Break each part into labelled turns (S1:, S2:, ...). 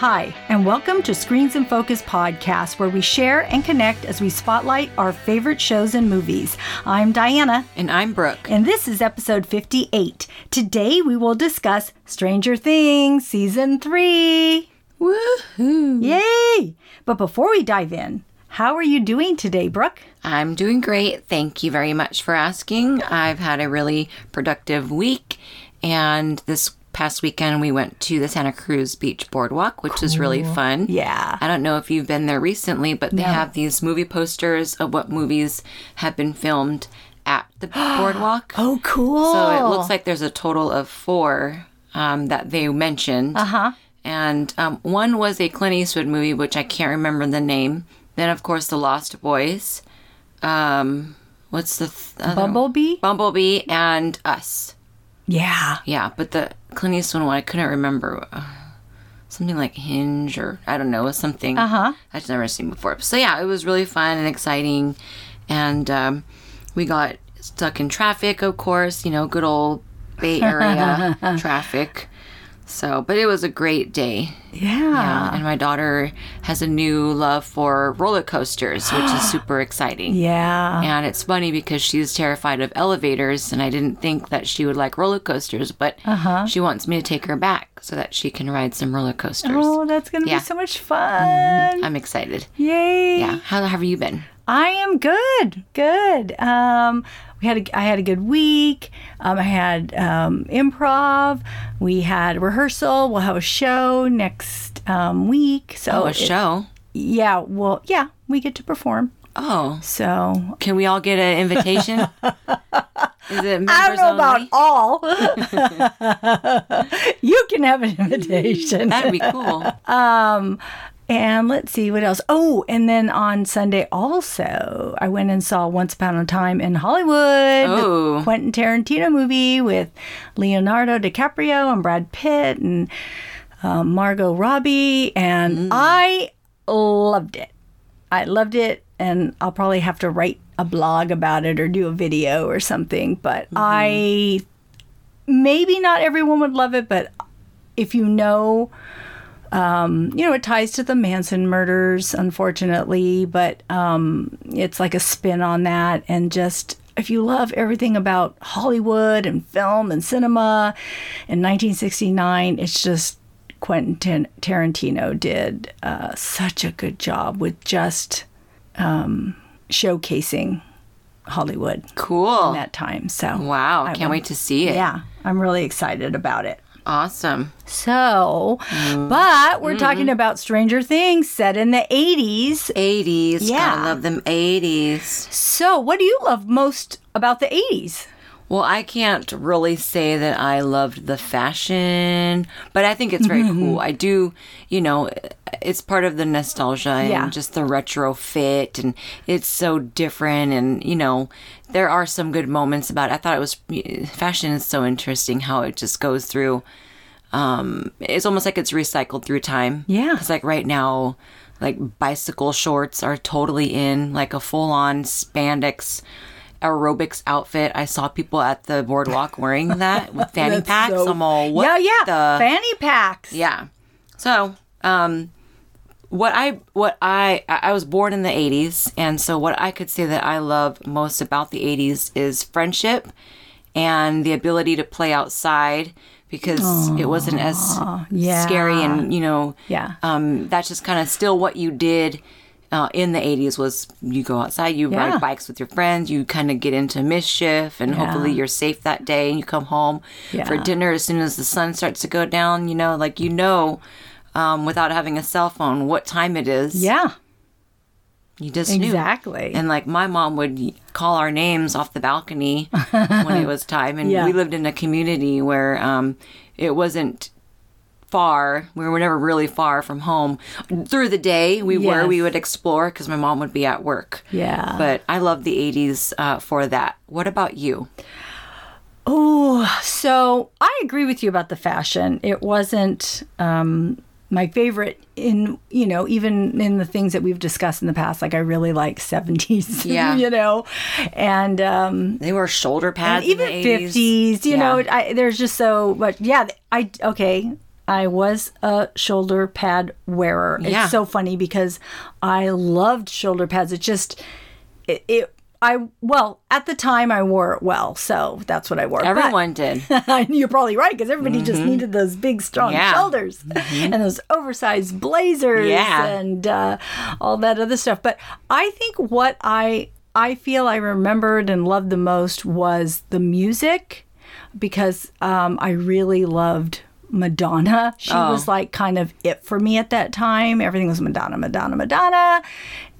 S1: Hi, and welcome to Screens in Focus podcast, where we share and connect as we spotlight our favorite shows and movies. I'm Diana.
S2: And I'm Brooke.
S1: And this is episode 58. Today we will discuss Stranger Things Season 3.
S2: Woohoo!
S1: Yay! But before we dive in, how are you doing today, Brooke?
S2: I'm doing great. Thank you very much for asking. I've had a really productive week, and this past weekend we went to the Santa Cruz Beach Boardwalk, which was really fun.
S1: Yeah.
S2: I don't know if you've been there recently, but they
S1: No.
S2: have these movie posters of what movies have been filmed at the boardwalk.
S1: Oh, cool.
S2: So it looks like there's a total of four um, that they mentioned.
S1: Uh huh.
S2: And um, one was a Clint Eastwood movie, which I can't remember the name. Then, of course, The Lost Boys. Um, what's the th-
S1: Bumblebee?
S2: Bumblebee and Us.
S1: Yeah.
S2: Yeah, but the Clint Eastwood one I couldn't remember. Uh, something like Hinge or I don't know, something
S1: Uh-huh.
S2: I've never seen before. So yeah, it was really fun and exciting, and um, we got stuck in traffic, of course. You know, good old Bay Area traffic. So, but it was a great day.
S1: Yeah.
S2: Yeah, and my daughter has a new love for roller coasters, which is super exciting.
S1: Yeah.
S2: And it's funny because she's terrified of elevators, and I didn't think that she would like roller coasters, but
S1: Uh-huh.
S2: she wants me to take her back so that she can ride some roller coasters.
S1: Oh, that's going to
S2: Yeah.
S1: be so much fun.
S2: I'm excited.
S1: Yay.
S2: Yeah. How have you been?
S1: I am good. Good. Um, we had a, I had a good week. Um, I had um, improv. We had rehearsal. We'll have a show next um, week. So
S2: Oh, a
S1: it-
S2: show.
S1: yeah. Well, yeah, we get to perform.
S2: Oh,
S1: So
S2: can we all get an invitation? Is it members
S1: I don't know about all. you can have an invitation.
S2: That'd be cool.
S1: Um, and let's see what else. Oh, and then on Sunday also, I went and saw Once Upon a Time in Hollywood, the
S2: Oh.
S1: Quentin Tarantino movie with Leonardo DiCaprio and Brad Pitt and um, Margot Robbie, and I loved it. I loved it, and I'll probably have to write a blog about it or do a video or something. But I maybe not everyone would love it, but if you know um, you know, it ties to the Manson murders, unfortunately, but um, it's like a spin on that. And just if you love everything about Hollywood and film and cinema in 1969, it's just Quentin Tarantino did uh, such a good job with just um, showcasing Hollywood
S2: Cool.
S1: in that time. So,
S2: Wow.
S1: I
S2: Can't
S1: will-
S2: wait to see it.
S1: yeah, I'm really excited about it.
S2: Awesome.
S1: So, but we're mm-hmm. talking about Stranger Things set in the 80s.
S2: 80s.
S1: Yeah.
S2: Gotta love them 80s.
S1: So, what do you love most about the 80s?
S2: Well, I can't really say that I loved the fashion, but I think it's very cool. I do, you know, it's part of the nostalgia and just the retro fit, and it's so different. And, you know, there are some good moments about it. I thought it was, fashion is so interesting how it just goes through. Um, it's almost like it's recycled through time.
S1: Yeah.
S2: It's like, right now, like bicycle shorts are totally in, like a full on spandex aerobics outfit. I saw people at the boardwalk wearing that with fanny packs.
S1: so-
S2: I'm all, what
S1: yeah, yeah,
S2: the?
S1: fanny packs.
S2: yeah. So, um, what I what I I was born in the 80s, and so what I could say that I love most about the 80s is friendship and the ability to play outside because it wasn't as
S1: yeah.
S2: scary and you know
S1: Yeah.
S2: um, that's just kind of still what you did uh, in the 80s was you go outside you
S1: Yeah.
S2: ride bikes with your friends you kind of get into mischief and hopefully you're safe that day and you come home for dinner as soon as the sun starts to go down you know like you know um, without having a cell phone what time it is
S1: Yeah,
S2: you just knew
S1: exactly.
S2: and like my mom would call our names off the balcony when it was time. And
S1: Yeah.
S2: we lived in a community where um, it wasn't far. We were never really far from home. Through the day, we were. We would explore because my mom would be at work.
S1: yeah.
S2: But I love the 80s uh, for that. What about you?
S1: Oh, so I agree with you about the fashion. It wasn't um, my favorite in, you know, even in the things that we've discussed in the past. Like I really like 70s,
S2: Yeah.
S1: you know, and um,
S2: They wore shoulder
S1: and
S2: pads.
S1: even
S2: in the 80s.
S1: 50s, you know, I, there's just so, but yeah, I, okay. I was a shoulder pad wearer.
S2: Yeah.
S1: It's so funny because I loved shoulder pads. It just it, it I well at the time I wore it well, so that's what I wore. But-
S2: Everyone did.
S1: You're probably right because everybody just needed those big, strong
S2: Mm-hmm. Yeah. Mm-hmm.
S1: shoulders and those oversized blazers
S2: Yeah.
S1: and uh, all that other stuff. But I think what I I feel I remembered and loved the most was the music because um, I really loved. Madonna. She
S2: Oh.
S1: was like kind of it for me at that time. Everything was Madonna, Madonna, Madonna.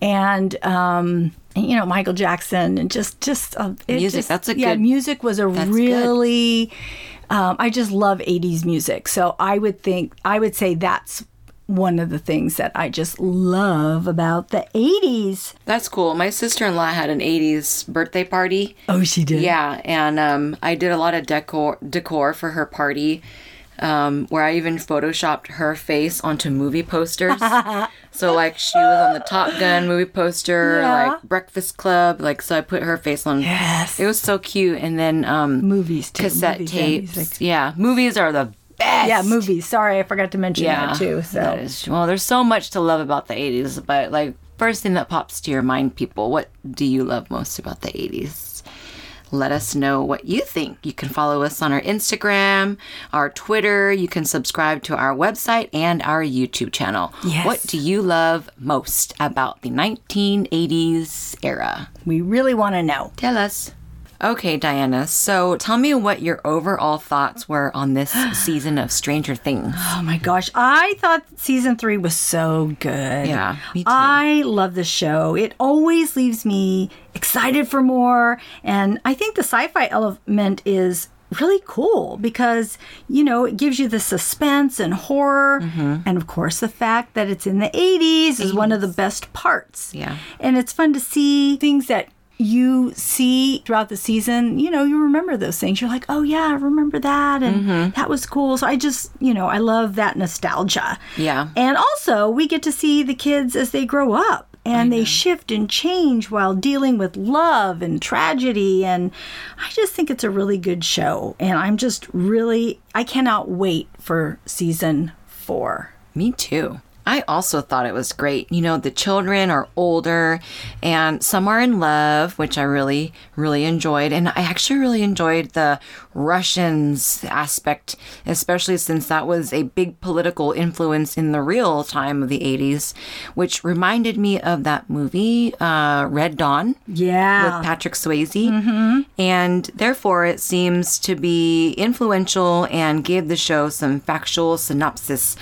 S1: And um you know Michael Jackson and just just uh,
S2: Music,
S1: just-
S2: that's a
S1: yeah
S2: good-
S1: music was a really um, i just love 80s music so i would think i would say that's one of the things that i just love about the 80s
S2: That's cool. My sister in law had an 80s birthday party.
S1: oh she did
S2: Yeah, and um, I did a lot of decor decor for her party, um, where I even photoshopped her face onto movie posters. so like she was on the Top Gun movie poster,
S1: Yeah.
S2: like Breakfast Club, like so I put her face on.
S1: Yes.
S2: it was so cute. And then um,
S1: movies too
S2: cassette
S1: movies
S2: tapes. Yeah, movies are the best.
S1: yeah movies sorry i forgot to mention
S2: Yeah,
S1: that too so
S2: that is- well, there's so much to love about the 80s, but like first thing that pops to your mind, people, what do you love most about the 80s? Let us know what you think. You can follow us on our Instagram, our Twitter. You can subscribe to our website and our YouTube channel.
S1: Yes.
S2: What do you love most about the 1980s era?
S1: we really want to know
S2: Tell us. Okay, Diana. So tell me what your overall thoughts were on this season of Stranger Things.
S1: oh my gosh i thought season three was so good
S2: Yeah, me too.
S1: I love the show. It always leaves me excited for more. And I think the sci fi element is really cool because, you know, it gives you the suspense and horror.
S2: Mm-hmm.
S1: And of course, the fact that it's in the 80s is one of the best parts.
S2: Yeah.
S1: And it's fun to see things that you see throughout the season, you know, you remember those things. You're like, oh, yeah, I remember that. And
S2: Mm-hmm.
S1: that was cool. So I just, you know, I love that nostalgia.
S2: Yeah.
S1: And also, we get to see the kids as they grow up and they shift and change while dealing with love and tragedy. And I just think it's a really good show. And I'm just really, I cannot wait for season four.
S2: Me too. I also thought it was great. You know, the children are older and some are in love, which I really, really enjoyed. And I actually really enjoyed the Russians aspect, especially since that was a big political influence in the real time of the 80s, which reminded me of that movie, uh, Red Dawn
S1: Yeah.
S2: with Patrick Swayze. Mm-hmm. And therefore, it seems to be influential and gave the show some factual synopsis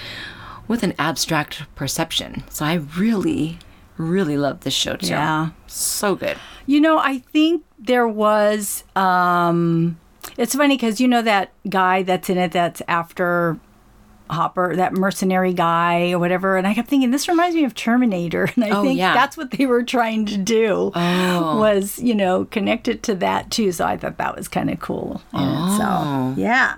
S2: with an abstract perception. So I really, really love this show too.
S1: Yeah.
S2: So good.
S1: You know, I think there was. um It's funny because you know that guy that's in it that's after Hopper, that mercenary guy or whatever, and I kept thinking this reminds me of Terminator, and I
S2: Oh,
S1: think
S2: yeah.
S1: that's what they were trying to do
S2: Oh.
S1: was you know connect it to that too. So I thought that was kind of cool.
S2: Oh.
S1: So yeah.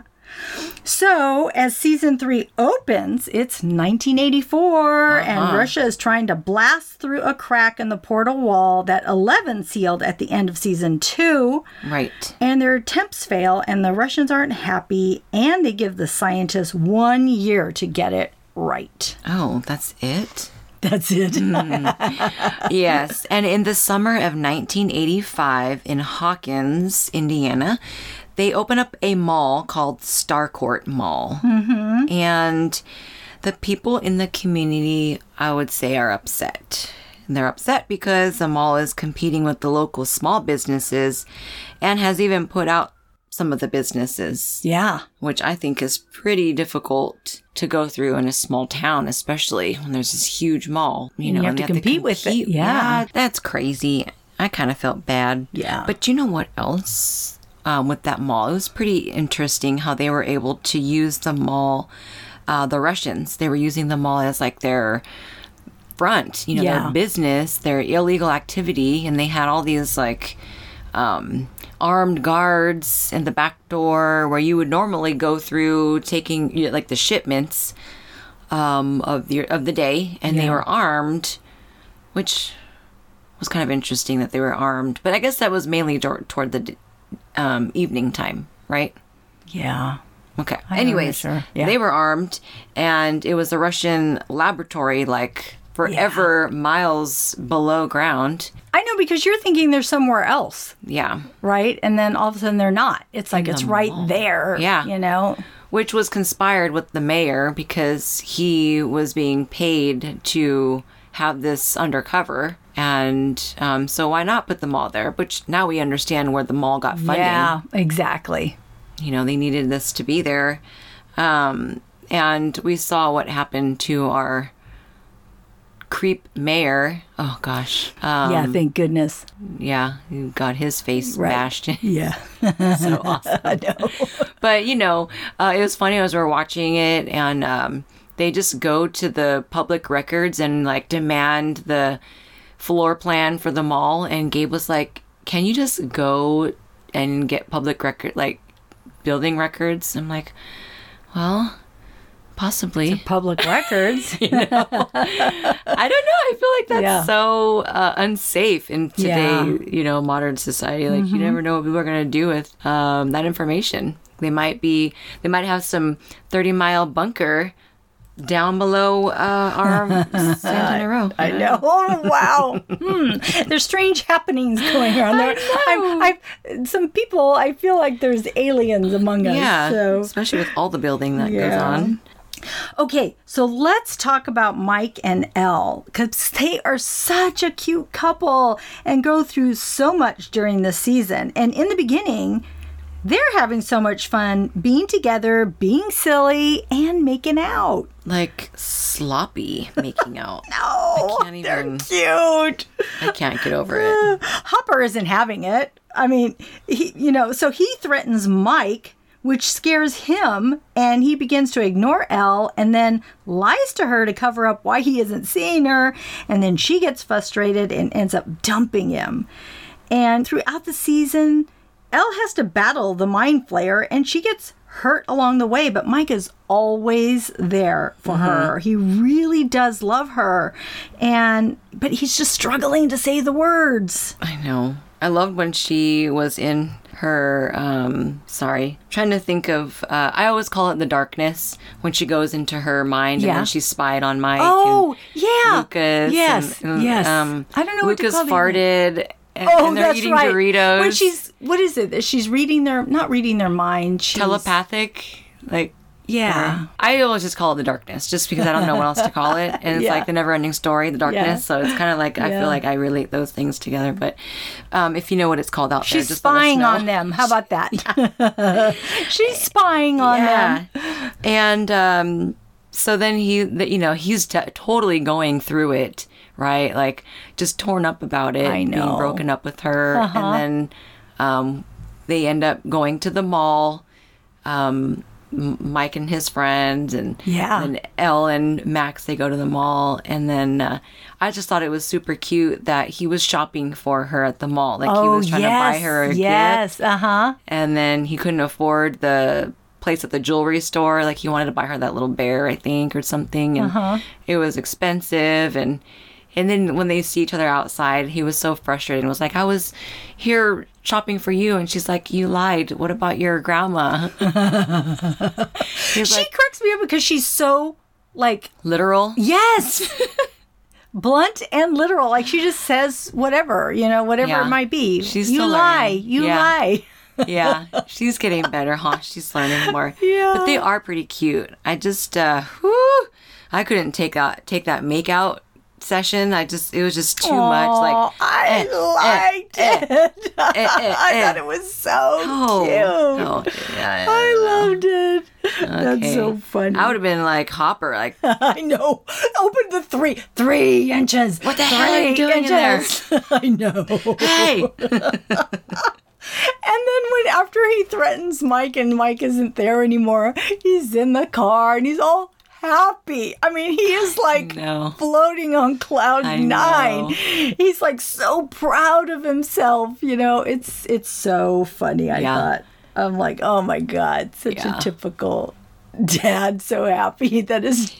S1: So, as season three opens, it's 1984,
S2: Uh-huh.
S1: and Russia is trying to blast through a crack in the portal wall that 11 sealed at the end of season two.
S2: Right.
S1: And their attempts fail, and the Russians aren't happy, and they give the scientists one year to get it right.
S2: Oh, that's it?
S1: That's it.
S2: yes. And in the summer of 1985 in Hawkins, Indiana, they open up a mall called Starcourt Mall. Mm-hmm. And the people in the community, I would say, are upset. And they're upset because the mall is competing with the local small businesses and has even put out some of the businesses
S1: yeah.
S2: which I think is pretty difficult to go through in a small town, especially when there's this huge mall. You know,
S1: you have
S2: and
S1: to
S2: they
S1: compete with it. Yeah.
S2: that's crazy. I kind of felt bad.
S1: Yeah.
S2: but you know what else? Um, with that mall, it was pretty interesting how they were able to use the mall. Uh, the Russians, they were using the mall as like their front, you know,
S1: Yeah.
S2: their business, their illegal activity, and they had all these like um, armed guards in the back door where you would normally go through taking you know, like the shipments um, of the of the day, and they were armed, which was kind of interesting that they were armed. But I guess that was mainly toward the um, evening time, right?
S1: Yeah.
S2: Okay.
S1: remember,
S2: Anyways,
S1: sure. Yeah.
S2: they were armed, and it was a Russian laboratory, like forever miles below ground.
S1: I know because you're thinking they're somewhere else,
S2: Yeah.
S1: right? And then all of a sudden they're not. It's like it's right there.
S2: Yeah.
S1: You know?
S2: Which was conspired with the mayor because he was being paid to have this undercover. And um, so why not put the mall there? Which now we understand where the mall got funding.
S1: Yeah, exactly.
S2: you know they needed this to be there um, and we saw what happened to our creep mayor oh gosh um,
S1: yeah, thank goodness.
S2: yeah he got his face
S1: Right.
S2: bashed in.
S1: Yeah.
S2: so awesome
S1: I know.
S2: but you know uh, it was funny as we were watching it and um, they just go to the public records and like demand the floor plan for the mall and gabe was like can you just go and get public record like building records i'm like well possibly
S1: Public records.
S2: i don't know i feel like that's
S1: Yeah.
S2: so uh, unsafe in today
S1: Yeah. Mm-hmm.
S2: you know modern society like you never know what people are going to do with um, that information they might be they might have some 30 mile bunker down below uh, our Santana Row.
S1: I know. Oh, wow. Hmm. There's strange happenings going on there. I'm, I've, some people, I feel like there's aliens among us.
S2: Yeah,
S1: So.
S2: especially with all the building that goes on.
S1: Okay, so let's talk about Mike and El because they are such a cute couple and go through so much during the season. And in the beginning, they're having so much fun being together, being silly, and making out.
S2: Like sloppy making out.
S1: Oh,
S2: can't
S1: they're cute.
S2: I can't get over it.
S1: Hopper isn't having it. I mean, he, you know, so he threatens Mike, which scares him, and he begins to ignore El and then lies to her to cover up why he isn't seeing her. And then she gets frustrated and ends up dumping him. And throughout the season, El has to battle the mind flayer and she gets hurt along the way, but Mike is always there for her. He really does love her. And but he's just struggling to say the words.
S2: I know. I loved when she was in her um sorry trying to think of uh i always call it the darkness when she goes into her mind and then she spied on mike
S1: Oh, yeah.
S2: lucas
S1: Yes,
S2: and, and,
S1: yes.
S2: um
S1: I don't know what to
S2: lucas farted and,
S1: Oh,
S2: and they're
S1: that's
S2: eating
S1: right.
S2: doritos
S1: When she's what is it? She's reading their not reading their mind. She's,
S2: telepathic like
S1: Yeah.
S2: I always just call it the darkness, just because I don't know what else to call it, and it's
S1: Yeah.
S2: like the never-ending story, the darkness.
S1: Yeah.
S2: So it's kind of like I
S1: Yeah.
S2: feel like I relate those things together. But um, if you know what it's called out there,
S1: She's
S2: just let us
S1: spying on them. How about that? She's spying on them.
S2: And um, so then he, you know, he's t- totally going through it, right? Like just torn up about it,
S1: I know. Uh-huh.
S2: being broken up with her, and then um, they end up going to the mall. Um, Mike and his friends, and
S1: Yeah.
S2: and El and Max, they go to the mall, and then uh, I just thought it was super cute that he was shopping for her at the mall, like he was trying to buy her a gift
S1: Oh, yes. Uh huh.
S2: and then he couldn't afford the place at the jewelry store like he wanted to buy her that little bear i think or something and it was expensive and and then when they see each other outside he was so frustrated and was like i was here shopping for you and she's like you lied what about your grandma
S1: She
S2: like
S1: cracks me up because she's so like
S2: literal
S1: yes. Blunt and literal, like she just says whatever, you know, whatever
S2: Yeah.
S1: it might be.
S2: She's
S1: you
S2: still
S1: lie,
S2: learning.
S1: you
S2: Yeah.
S1: lie.
S2: yeah she's getting better huh she's learning more
S1: Yeah.
S2: but they are pretty cute i just uh whew, i couldn't take that take that make out session i just it was just too much like
S1: I
S2: eh,
S1: liked
S2: eh,
S1: it.
S2: eh, eh,
S1: I
S2: eh.
S1: thought it was so
S2: oh,
S1: cute.
S2: oh, yeah,
S1: I loved it. That's so funny.
S2: i would have been like hopper like
S1: I know. Open the three three inches.
S2: What the hell are you doing in there?
S1: I know.
S2: hey
S1: And then when after he threatens Mike and Mike isn't there anymore, he's in the car and he's all happy. I mean, he is like floating on cloud
S2: I
S1: nine.
S2: know.
S1: He's like so proud of himself. You know, it's it's so funny. I
S2: Yeah.
S1: thought. I'm like, oh my god, such
S2: Yeah.
S1: a typical dad. So happy that his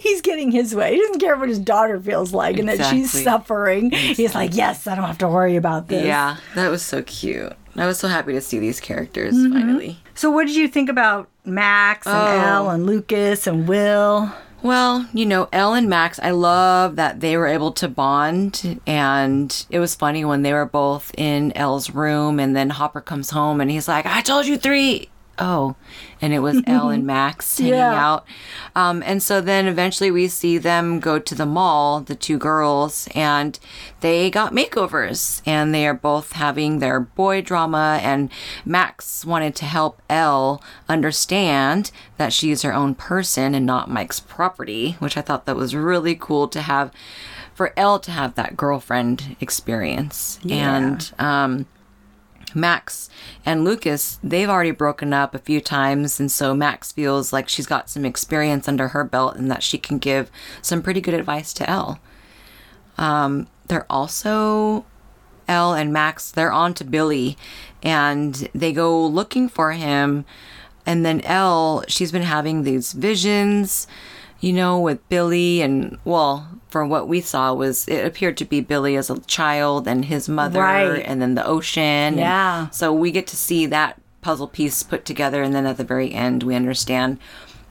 S1: he's getting his way. He doesn't care what his daughter feels like and that she's
S2: Exactly.
S1: suffering. He's like, yes, I don't have to worry about this.
S2: yeah that was so cute i was so happy to see these characters
S1: Mm-hmm.
S2: finally
S1: So, what did you think about Max and
S2: Oh.
S1: El and Lucas and Will.
S2: Well, you know, El and Max, I love that they were able to bond. And it was funny when they were both in El's room, and then Hopper comes home and he's like, I told you three. Oh, and it was El and Max hanging
S1: Yeah.
S2: out. Um, and so then eventually we see them go to the mall, the two girls, and they got makeovers and they are both having their boy drama. And Max wanted to help El understand that she is her own person and not Mike's property, which I thought that was really cool to have for El to have that girlfriend experience. And, um, Max and Lucas, they've already broken up a few times, and so Max feels like she's got some experience under her belt and that she can give some pretty good advice to El. Um, they're also El and Max, they're on to Billy and they go looking for him. And then El, she's been having these visions, you know, with Billy and well, for what we saw was it appeared to be Billy as a child and his mother
S1: Right.
S2: and then the ocean. and
S1: Yeah.
S2: so we get to see that puzzle piece put together and then at the very end we understand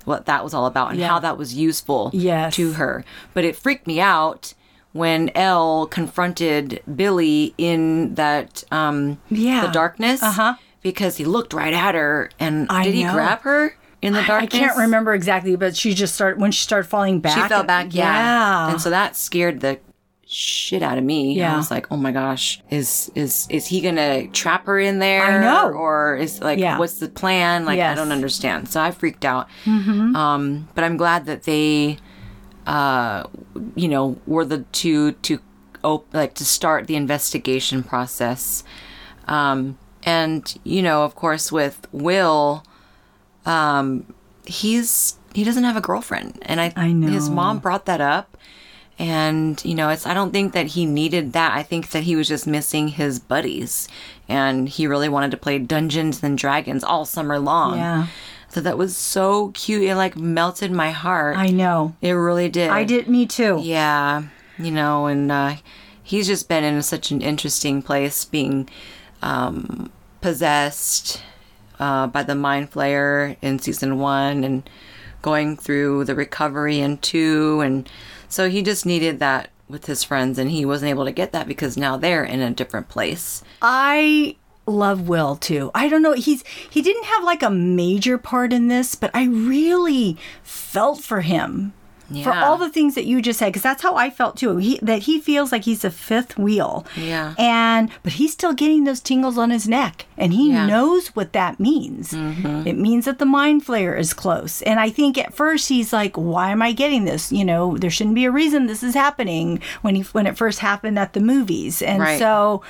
S2: what that was all about and
S1: Yeah.
S2: how that was useful
S1: Yes.
S2: to her. But it freaked me out when El confronted Billy in that um
S1: Yeah.
S2: the darkness
S1: Uh-huh.
S2: because he looked right at her and
S1: I
S2: did he
S1: know.
S2: grab her in the
S1: I can't remember exactly, but she just started when she started falling back.
S2: She fell back, yeah.
S1: Yeah.
S2: And so that scared the shit out of me.
S1: Yeah.
S2: I was like, "Oh my gosh, is is is he going to trap her in there
S1: I know.
S2: or is like
S1: Yeah.
S2: what's the plan? Like I don't understand." So I freaked out. Um but I'm glad that they uh you know, were the two to op- like to start the investigation process. Um and you know, of course with Will um he's he doesn't have a girlfriend and i,
S1: I know.
S2: his mom brought that up and you know it's i don't think that he needed that i think that he was just missing his buddies and he really wanted to play dungeons and dragons all summer long
S1: Yeah.
S2: so that was so cute it like melted my heart
S1: I know.
S2: it really did
S1: I did. Me too.
S2: yeah, you know, and uh, he's just been in such an interesting place, being um, possessed uh, by the mind flayer in season one, and going through the recovery in two, and so he just needed that with his friends, and he wasn't able to get that because now they're in a different place.
S1: I love Will too. I don't know. He's he didn't have like a major part in this, but I really felt for him. For all the things that you just said, because that's how I felt too. He, that he feels like he's a fifth wheel,
S2: Yeah.
S1: and but he's still getting those tingles on his neck, and he
S2: Yeah.
S1: knows what that means. Mm-hmm. It means that the mind flayer is close, and I think at first he's like, "Why am I getting this? You know, there shouldn't be a reason this is happening." When he when it first happened at the movies, and
S2: Right.
S1: so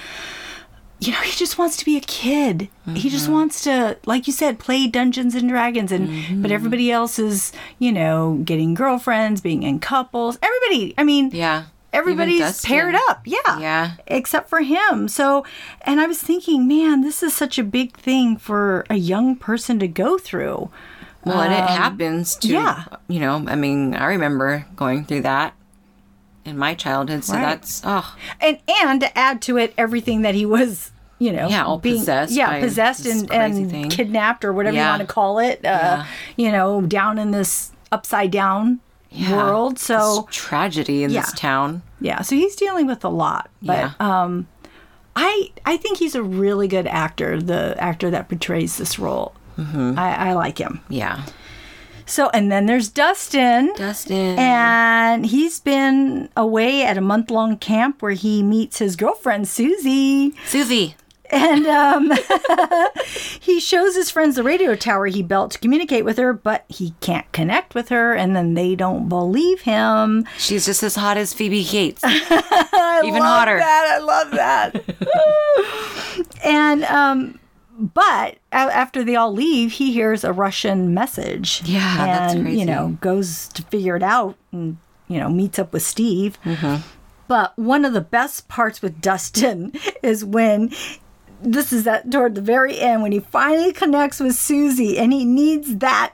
S1: you know, he just wants to be a kid. He just
S2: Mm-hmm.
S1: wants to, like you said, play Dungeons and Dragons, and
S2: Mm-hmm.
S1: but everybody else is, you know, getting girlfriends, being in couples. Everybody, I mean,
S2: Yeah,
S1: everybody's paired up, yeah,
S2: Yeah.
S1: except for him. So, and I was thinking, man, this is such a big thing for a young person to go through.
S2: Well, and it happens to,
S1: Um, yeah.
S2: you know, I mean, I remember going through that in my childhood. So
S1: Right.
S2: that's, oh,
S1: and and to add to it everything that he was you know
S2: Yeah, all possessed
S1: yeah possessed and, and
S2: thing.
S1: kidnapped or whatever
S2: Yeah.
S1: you want to call it uh
S2: Yeah.
S1: you know down in this upside down
S2: yeah,
S1: world so
S2: this tragedy in this town.
S1: yeah so he's dealing with a lot but
S2: Yeah.
S1: um i i think he's a really good actor the actor that portrays this role
S2: Mm-hmm.
S1: I, I like him
S2: Yeah.
S1: so and then there's dustin
S2: Dustin.
S1: and he's been away at a month long camp where he meets his girlfriend Suzie.
S2: Suzie.
S1: And um, he shows his friends the radio tower he built to communicate with her, but he can't connect with her, and then they don't believe him.
S2: She's just as hot as Phoebe Cates.
S1: I
S2: Even
S1: love
S2: hotter.
S1: That I love that. and um, but after they all leave, he hears a Russian message.
S2: Yeah,
S1: and,
S2: that's crazy.
S1: You know, goes to figure it out, and you know, meets up with Steve.
S2: Mm-hmm.
S1: But one of the best parts with Dustin is when this is that toward the very end when he finally connects with Suzie and he needs that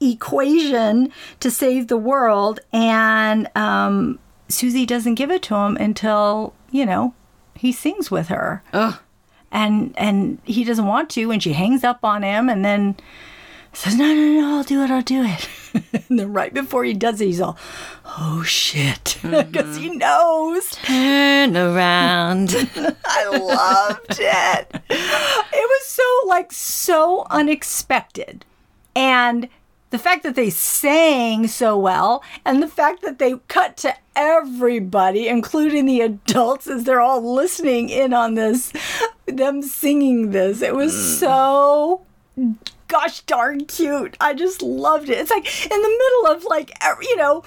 S1: equation to save the world and um, Suzie doesn't give it to him until you know he sings with her
S2: Ugh.
S1: and and he doesn't want to and she hangs up on him and then says, "No, no, no, I'll do it. I'll do it." and then right before he does it, he's all, "Oh shit," because he mm-hmm. knows.
S2: Turn around.
S1: I loved it. It was so like so unexpected. And the fact that they sang so well and the fact that they cut to everybody including the adults as they're all listening in on this them singing this it was mm. so gosh darn cute i just loved it it's like in the middle of like you know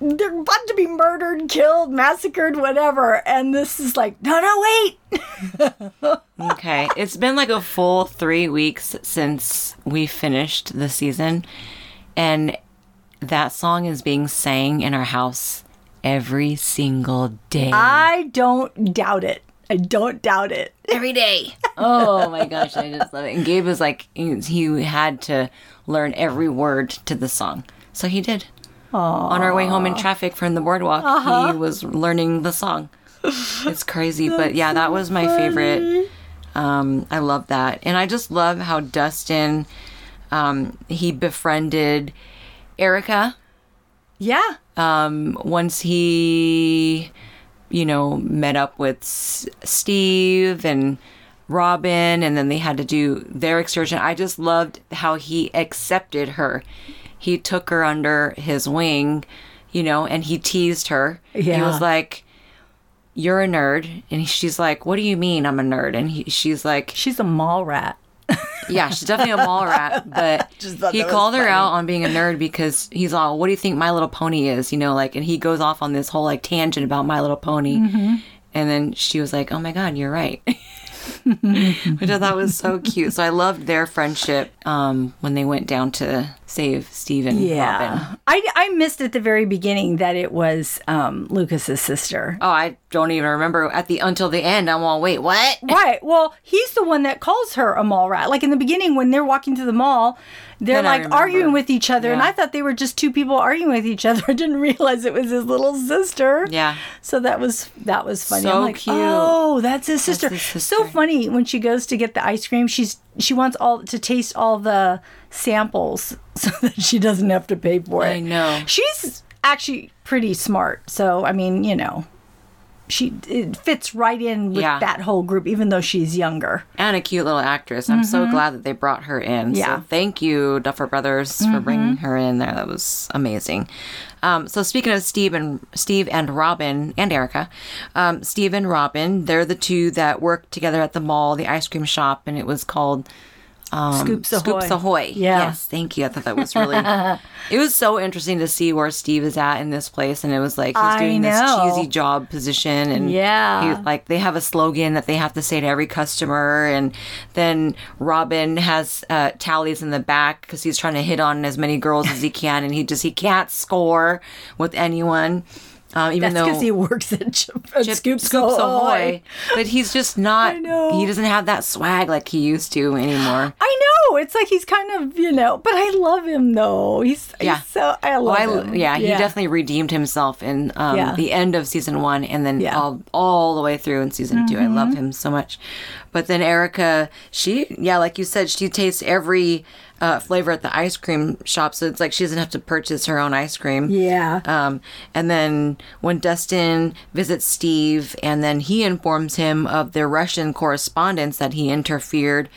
S1: they're about to be murdered killed massacred whatever and this is like no no wait
S2: okay. It's been like a full three weeks since we finished the season. And that song is being sang in our house every single day.
S1: I don't doubt it. I don't doubt it.
S2: every day. Oh my gosh, I just love it. And Gabe was like, he he had to learn every word to the song. So he did. On our way home in traffic from the boardwalk, he was learning the song. It's crazy. but yeah, that was my favorite. Um, I love that. And I just love how Dustin, um, he befriended Erica
S1: Yeah.
S2: um, once he, you know, met up with S- Steve and Robin, and then they had to do their excursion. I just loved how he accepted her. He took her under his wing, you know, and he teased her. He was like, "You're a nerd," and she's like, "What do you mean I'm a nerd?" And he, she's like,
S1: She's a mall rat.
S2: Yeah, she's definitely a mall rat, but he called her out on being a nerd because he's all, "What do you think My Little Pony is?" You know, like, and he goes off on this whole like tangent about My Little Pony,
S1: Mm-hmm.
S2: and then she was like, "Oh my God, you're right," which I thought was so cute. So I loved their friendship um, when they went down to save Steve and Robin.
S1: I, I missed at the very beginning that it was um, Lucas's sister.
S2: Oh, I don't even remember at the until the end. I'm all, wait, what?
S1: Right. Well, he's the one that calls her a mall rat. Like in the beginning, when they're walking through the mall, they're
S2: Then
S1: like arguing with each other, and I thought they were just two people arguing with each other. I didn't realize it was his little sister.
S2: Yeah.
S1: So that was that was funny.
S2: So
S1: like,
S2: cute.
S1: oh, that's his sister.
S2: his
S1: So funny when she goes to get the ice cream. She's she wants all to taste all the samples so that she doesn't have to pay for it.
S2: I know.
S1: She's actually pretty smart. So I mean, you know, she it fits right in with
S2: Yeah.
S1: that whole group, even though she's younger.
S2: and a cute little actress. I'm so glad that they brought her in.
S1: Mm-hmm. Yeah. Mm-hmm.
S2: So thank you, Duffer Brothers, for bringing her in there. That was amazing. Um, so speaking of Steve and Steve and Robin and Erica, um, Steve and Robin, they're the two that worked together at the mall, the ice cream shop, and it was called
S1: Scoops Ahoy.
S2: Scoops Ahoy.
S1: Yeah.
S2: Yes, thank you. I thought that was really. it was so interesting to see where Steve is at in this place, and it was like he's doing this cheesy job position, and
S1: Yeah.
S2: he, like they have a slogan that they have to say to every customer, and then Robin has uh, tallies in the back because he's trying to hit on as many girls as he can, and he just he can't score with anyone. Um, even
S1: That's
S2: though
S1: because he works at, Ch- at
S2: Chip-
S1: Scoops,
S2: Scoops
S1: Ahoy.
S2: Ahoy, but he's just not.
S1: I know.
S2: He doesn't have that swag like he used to anymore.
S1: I know. It's like he's kind of, you know, but I love him though. He's, he's
S2: Yeah.
S1: so I
S2: Oh,
S1: love
S2: I,
S1: him.
S2: yeah, he definitely redeemed himself in um,
S1: Yeah.
S2: the end of season one, and then
S1: Yeah. Mm-hmm.
S2: all all the way through in season two. I love him so much. But then Erica, she, yeah, like you said, she tastes every uh, flavor at the ice cream shop, so it's like she doesn't have to purchase her own ice cream.
S1: Yeah.
S2: Um, and then when Dustin visits Steve, and then he informs him of the Russian correspondence that he interfered,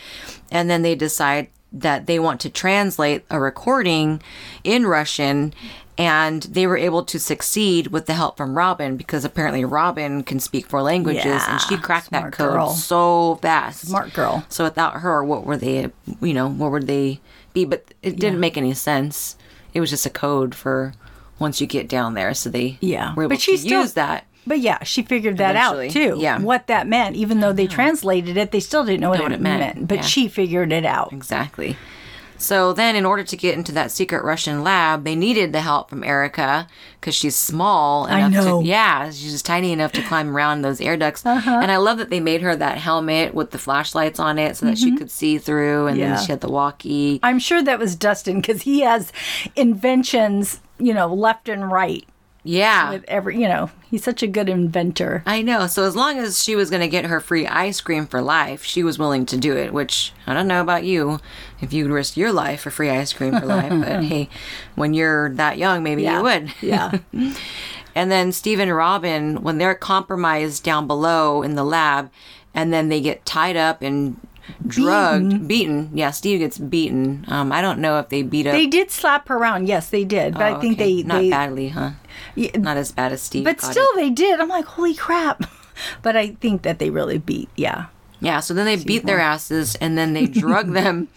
S2: and then they decide that they want to translate a recording in Russian. And they were able to succeed with the help from Robin because apparently Robin can speak four languages and she
S1: Yeah,
S2: cracked that code
S1: girl.
S2: so fast.
S1: Smart girl.
S2: So without her, what were they? You know, what would they be? But it didn't make any sense. It was just a code for once you get down there. So they
S1: Yeah.
S2: were able
S1: But she
S2: to
S1: still-
S2: use that.
S1: But yeah, she figured that out too.
S2: yeah.
S1: What that meant, even though they translated it, they still didn't know what,
S2: what
S1: it
S2: it
S1: meant.
S2: meant,
S1: But
S2: yeah.
S1: she figured it out.
S2: Exactly. So then, in order to get into that secret Russian lab, they needed the help from Erica because she's small
S1: I know.
S2: to yeah, she's tiny enough to climb around those air ducts. Uh-huh. And I love that they made her that helmet with the flashlights on it so that she mm-hmm. could see through, and
S1: Yeah.
S2: then she had the walkie.
S1: I'm sure that was Dustin because he has inventions, you know, left and right.
S2: Yeah.
S1: with every, you know, he's such a good inventor.
S2: I know. So as long as she was going to get her free ice cream for life, she was willing to do it. Which I don't know about you, if you would risk your life for free ice cream for life, but hey, when you're that young, maybe
S1: Yeah.
S2: you would.
S1: Yeah.
S2: And then Steve and Robin, when they're compromised down below in the lab, and then they get tied up and drugged, beaten. Yeah, Steve gets beaten. Um, I don't know if they beat up.
S1: They did slap her around. Yes, they did. But
S2: Oh,
S1: I think
S2: okay.
S1: they
S2: not
S1: they
S2: badly, huh?
S1: Yeah,
S2: Not as bad as Steve.
S1: but still
S2: it.
S1: they did. I'm like, "Holy crap." But I think that they really beat. Yeah.
S2: Yeah, so then they beat their asses and then they drug them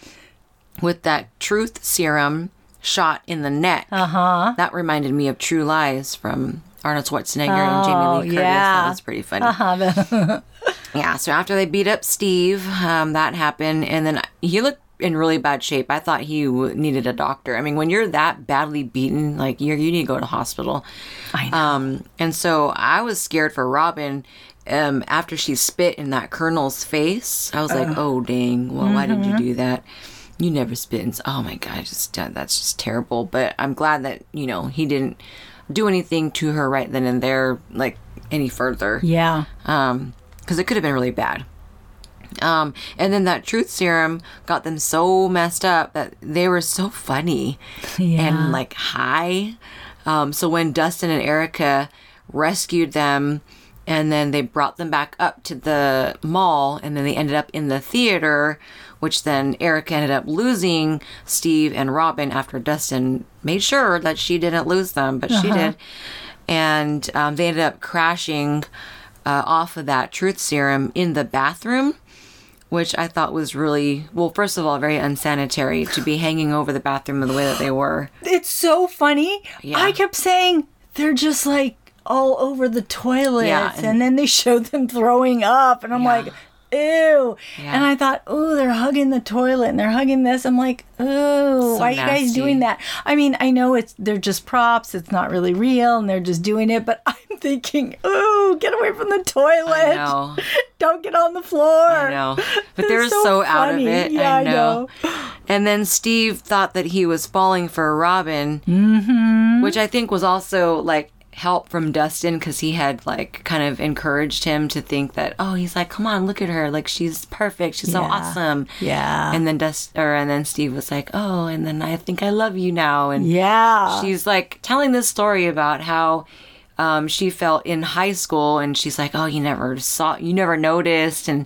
S2: with that truth serum shot in the neck. Uh
S1: Uh-huh.
S2: That reminded me of True Lies from Arnold Schwarzenegger and
S1: Oh,
S2: Jamie Lee Curtis.
S1: yeah.
S2: That was pretty funny.
S1: Uh-huh.
S2: Yeah, so after they beat up Steve, um, that happened, and then he looked in really bad shape. I thought he w- needed a doctor. I mean, when you're that badly beaten, like you you need to go to hospital.
S1: I know.
S2: Um, and so I was scared for Robin. Um, after she spit in that colonel's face, I was like, "Oh dang! Well, why did you do that? You never spit." In, oh my god, just that's just terrible. But I'm glad that you know he didn't do anything to her right then and there, like any further
S1: yeah.
S2: um because it could have been really bad um and then that truth serum got them so messed up that they were so funny
S1: Yeah.
S2: and like high. Um so when dustin and erica rescued them and then they brought them back up to the mall and then they ended up in the theater which then erica ended up losing steve and robin after dustin made sure that she didn't lose them but she did. And um, they ended up crashing uh, off of that truth serum in the bathroom which i thought was really well first of all very unsanitary to be hanging over the bathroom the way that they were
S1: It's so funny.
S2: Yeah.
S1: I kept saying they're just like all over the toilets,
S2: Yeah,
S1: and,
S2: and-
S1: then they showed them throwing up, and I'm
S2: Yeah.
S1: like, ew.
S2: Yeah.
S1: And I thought, oh, they're hugging the toilet and they're hugging this. I'm like, oh, why are you guys doing that? I mean, I know it's they're just props. It's not really real, and they're just doing it. But I'm thinking, oh, get away from the toilet.
S2: I know.
S1: Don't get on the floor.
S2: I know. But they
S1: They're
S2: were so, out of it.
S1: Yeah,
S2: I know. And then Steve thought that he was falling for a Robin,
S1: Mm-hmm.
S2: which I think was also like help from Dustin because he had like kind of encouraged him to think that oh he's like come on look at her. Like she's perfect. She's so awesome.
S1: Yeah.
S2: and then Dust or and then Steve was like oh and then I think I love you now. And
S1: yeah.
S2: she's like telling this story about how um, she felt in high school and she's like oh you never saw you never noticed. And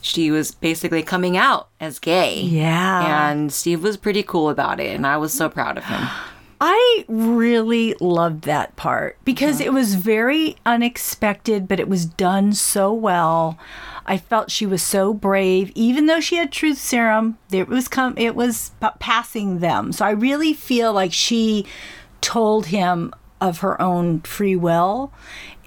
S2: she was basically coming out as gay.
S1: Yeah.
S2: and steve was pretty cool about it and i was so proud of him
S1: I really loved that part because
S2: Uh-huh.
S1: it was very unexpected, but it was done so well. I felt she was so brave, even though she had truth serum. It was come, it was p- passing them. So I really feel like she told him of her own free will,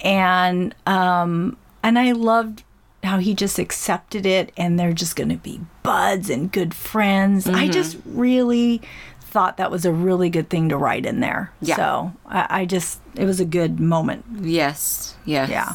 S1: and um, and I loved how he just accepted it, and they're just going to be buds and good friends. I
S2: Mm-hmm.
S1: just really thought that was a really good thing to write in there.
S2: Yeah.
S1: So I, I just, it was a good moment.
S2: yes yes
S1: Yeah.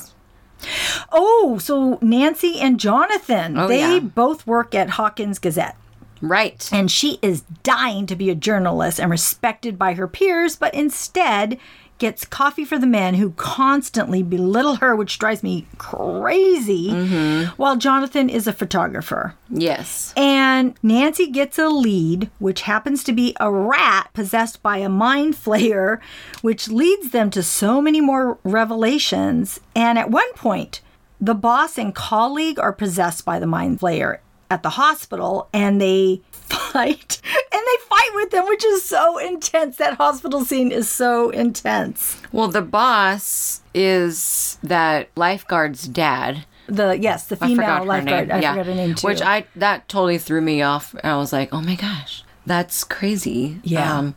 S1: Oh, so Nancy and Jonathan,
S2: Oh,
S1: they
S2: yeah.
S1: both work at Hawkins Gazette.
S2: right
S1: And she is dying to be a journalist and respected by her peers, but instead gets coffee for the men who constantly belittle her, which drives me crazy, mm-hmm. while Jonathan is a photographer.
S2: yes
S1: And Nancy gets a lead, which happens to be a rat possessed by a mind flayer, which leads them to so many more revelations. And at one point, the boss and colleague are possessed by the mind flayer at the hospital and they fight and they fight with them which is so intense that hospital scene is so intense
S2: well the boss is that lifeguard's dad
S1: the yes the female lifeguard i
S2: yeah.
S1: forgot her name too
S2: Which I that totally threw me off. I was like, oh my gosh, that's crazy.
S1: Yeah.
S2: Um,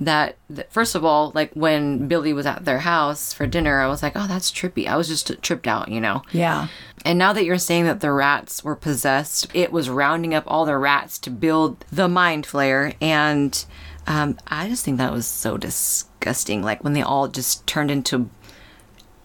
S2: that, that first of all, like when Billy was at their house for dinner, I was like, oh, that's trippy. I was just tripped out, you know.
S1: yeah
S2: And now that you're saying that the rats were possessed, it was rounding up all the rats to build the mind flayer. And um, I just think that was so disgusting. Like when they all just turned into,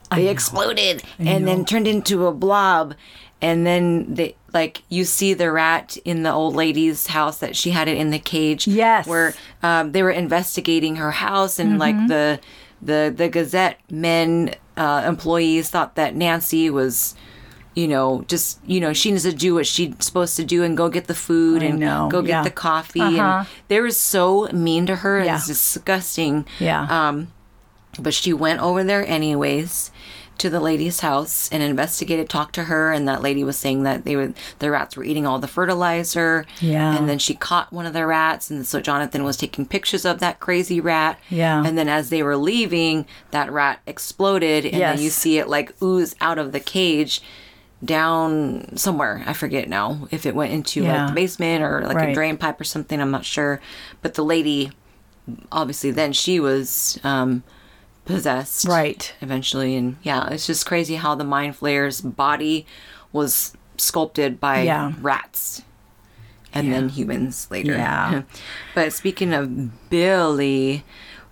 S2: they exploded and then turned into a blob. And then they, like, you see the rat in the old lady's house that she had it in the cage.
S1: Yes.
S2: Where um, they were investigating her house and like the the the Gazette men uh, employees thought that Nancy was. You know, just you know, she needs to do what she's supposed to do and go get the food
S1: I
S2: and
S1: know,
S2: go get
S1: yeah.
S2: the coffee.
S1: Uh-huh.
S2: And they were so mean to her.
S1: Yeah.
S2: It's disgusting.
S1: Yeah.
S2: Um, but she went over there anyways to the lady's house and investigated, talked to her, and that lady was saying that they were the rats were eating all the fertilizer.
S1: Yeah.
S2: And then she caught one of the rats, and so Jonathan was taking pictures of that crazy rat.
S1: Yeah.
S2: And then as they were leaving, that rat exploded, and then you see it like ooze out of the cage down somewhere. I forget now if it went into
S1: Yeah.
S2: like the basement or like a drain pipe or something. I'm not sure. But the lady, obviously, then she was um, possessed.
S1: Right.
S2: Eventually. And yeah, it's just crazy how the mind flayer's body was sculpted by
S1: Yeah.
S2: rats and then humans later.
S1: Yeah.
S2: but speaking of Billy,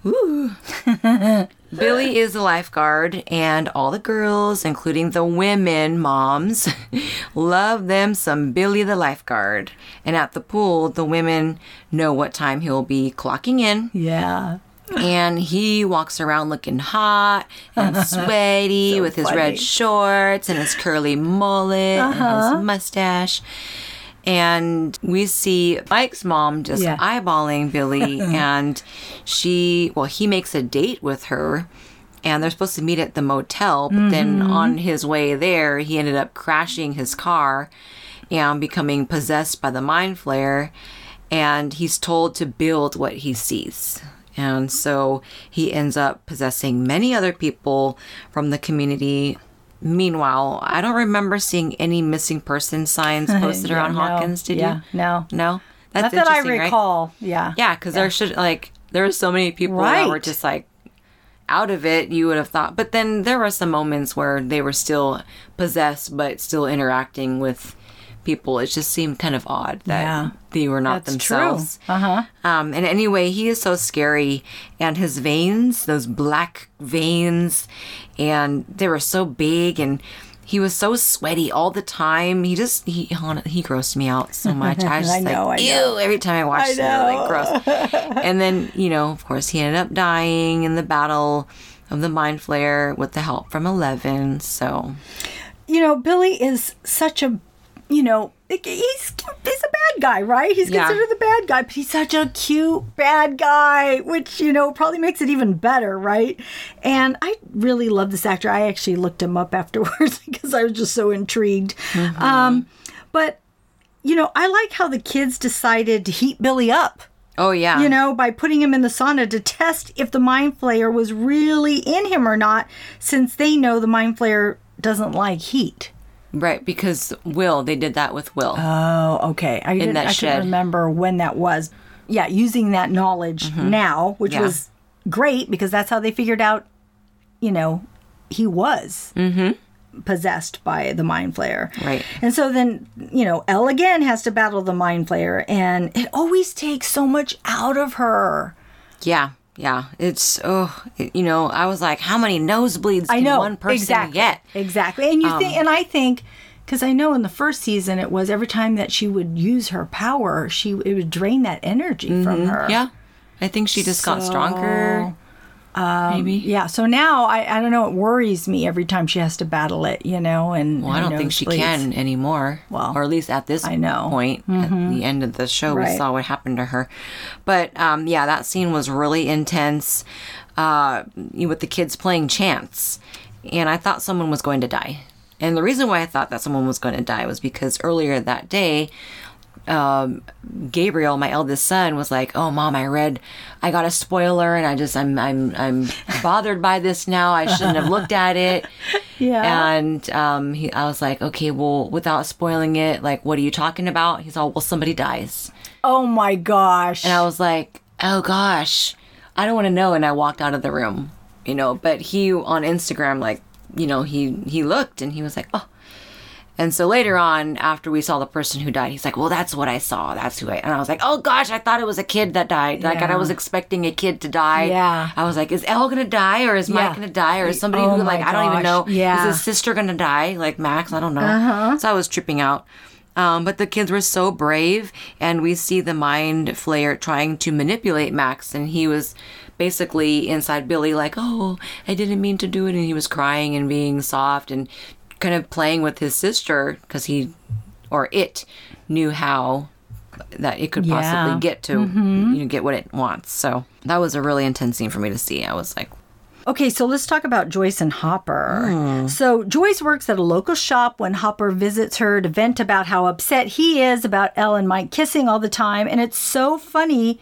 S2: Ooh. Billy is a lifeguard, and all the girls, including the women moms, love them some Billy the lifeguard. And at the pool, the women know what time he'll be clocking in,
S1: Yeah.
S2: And he walks around looking hot and sweaty with his
S1: funny.
S2: red shorts and his curly mullet
S1: Uh-huh.
S2: and his mustache. And we see Mike's mom just
S1: Yeah.
S2: eyeballing Billy, and she, well, he makes a date with her, and they're supposed to meet at the motel. But then
S1: Mm-hmm.
S2: on his way there, he ended up crashing his car and becoming possessed by the mind flayer. And he's told to build what he sees. And so he ends up possessing many other people from the community. Meanwhile, I don't remember seeing any missing person signs posted
S1: Yeah,
S2: around
S1: no.
S2: Hawkins. Did
S1: Yeah,
S2: you?
S1: no.
S2: No. That's
S1: Not that I
S2: interesting, right?
S1: recall. Yeah.
S2: Yeah, because there should like there were so many people that were just like out of it. You would have thought, but then there were some moments where they were still possessed, but still interacting with people. It just seemed kind of odd that
S1: Yeah.
S2: they were not
S1: That's
S2: themselves.
S1: true. Uh huh.
S2: Um, and anyway, he is so scary, and his veins, those black veins, and they were so big, and he was so sweaty all the time. He just he he grossed me out so much. I was just
S1: I know,
S2: like, ew, every time I watched it, like gross. and then you know, of course, he ended up dying in the battle of the mind flayer with the help from Eleven. So
S1: You know, Billy is such a, you know, he's he's a bad guy, right? He's
S2: Yeah.
S1: considered the bad guy, but he's such a cute bad guy, which you know probably makes it even better, right? And I really love this actor. I actually looked him up afterwards because I was just so intrigued. Um, but you know, I like how the kids decided to heat Billy up.
S2: oh yeah,
S1: you know, by putting him in the sauna to test if the mind flayer was really in him or not, since they know the mind flayer doesn't like heat.
S2: Right because Will they did that with Will.
S1: Oh, okay. I didn't, I
S2: shed.
S1: couldn't remember when that was. Yeah, using that knowledge now, which
S2: Mm-hmm. Yeah.
S1: was great because that's how they figured out, you know, he was possessed by the mind flayer.
S2: Mm-hmm. Right.
S1: And so then, you know, El again has to battle the mind flayer, and it always takes so much out of her.
S2: Yeah, yeah. It's oh, it- you know, I was like, how many nosebleeds can
S1: I know
S2: one person
S1: exactly,
S2: get?
S1: Exactly, and you think,
S2: Um,
S1: and I think, because I know in the first season it was every time that she would use her power, she it would drain that energy from her.
S2: Mm-hmm. Yeah, I think she just got stronger. Maybe.
S1: Yeah. So now I, I don't know. It worries me every time she has to battle it. You know, and
S2: Well, I don't think she can anymore.
S1: Well,
S2: or at least at this
S1: I know. Mm-hmm.
S2: point, at the end of the show, we saw what happened to her. But um, yeah, that scene was really intense uh, with the kids playing chance, and I thought someone was going to die. And the reason why I thought that someone was going to die was because earlier that day, um, Gabriel, my eldest son, was like, "Oh, mom, I read, I got a spoiler, and I just, I'm, I'm, I'm bothered by this now. I shouldn't have looked at it."
S1: Yeah.
S2: And um, he, I was like, "Okay, well, without spoiling it, like, what are you talking about?" He's all, "Well, somebody dies,"
S1: Oh my gosh.
S2: and I was like, "Oh gosh, I don't want to know." And I walked out of the room, you know. But he on Instagram, like, you know, he he looked and he was like, "Oh." And so later on, after we saw the person who died, he's like, "Well, that's what I saw. That's who I." And I was like, "Oh gosh, I thought it was a kid that died. Like
S1: Yeah.
S2: I was expecting a kid to die."
S1: Yeah.
S2: I was like, "Is El gonna die, or is
S1: Yeah.
S2: Mike gonna die, or is somebody
S1: Oh
S2: who like I don't even know?
S1: Yeah.
S2: Is his sister gonna die, like Max? I don't know."
S1: Uh-huh.
S2: So I was tripping out. Um, but the kids were so brave, and we see the mind flayer trying to manipulate Max, and he was basically inside Billy, like, oh, I didn't mean to do it. And he was crying and being soft and kind of playing with his sister because he, or it, knew how that it could
S1: Yeah.
S2: possibly get to, mm-hmm. you know, get what it wants. So that was a really intense scene for me to see. I was like,
S1: Okay, so let's talk about Joyce and Hopper. So Joyce works at a local shop when Hopper visits her to vent about how upset he is about El and Mike kissing all the time. And it's so funny,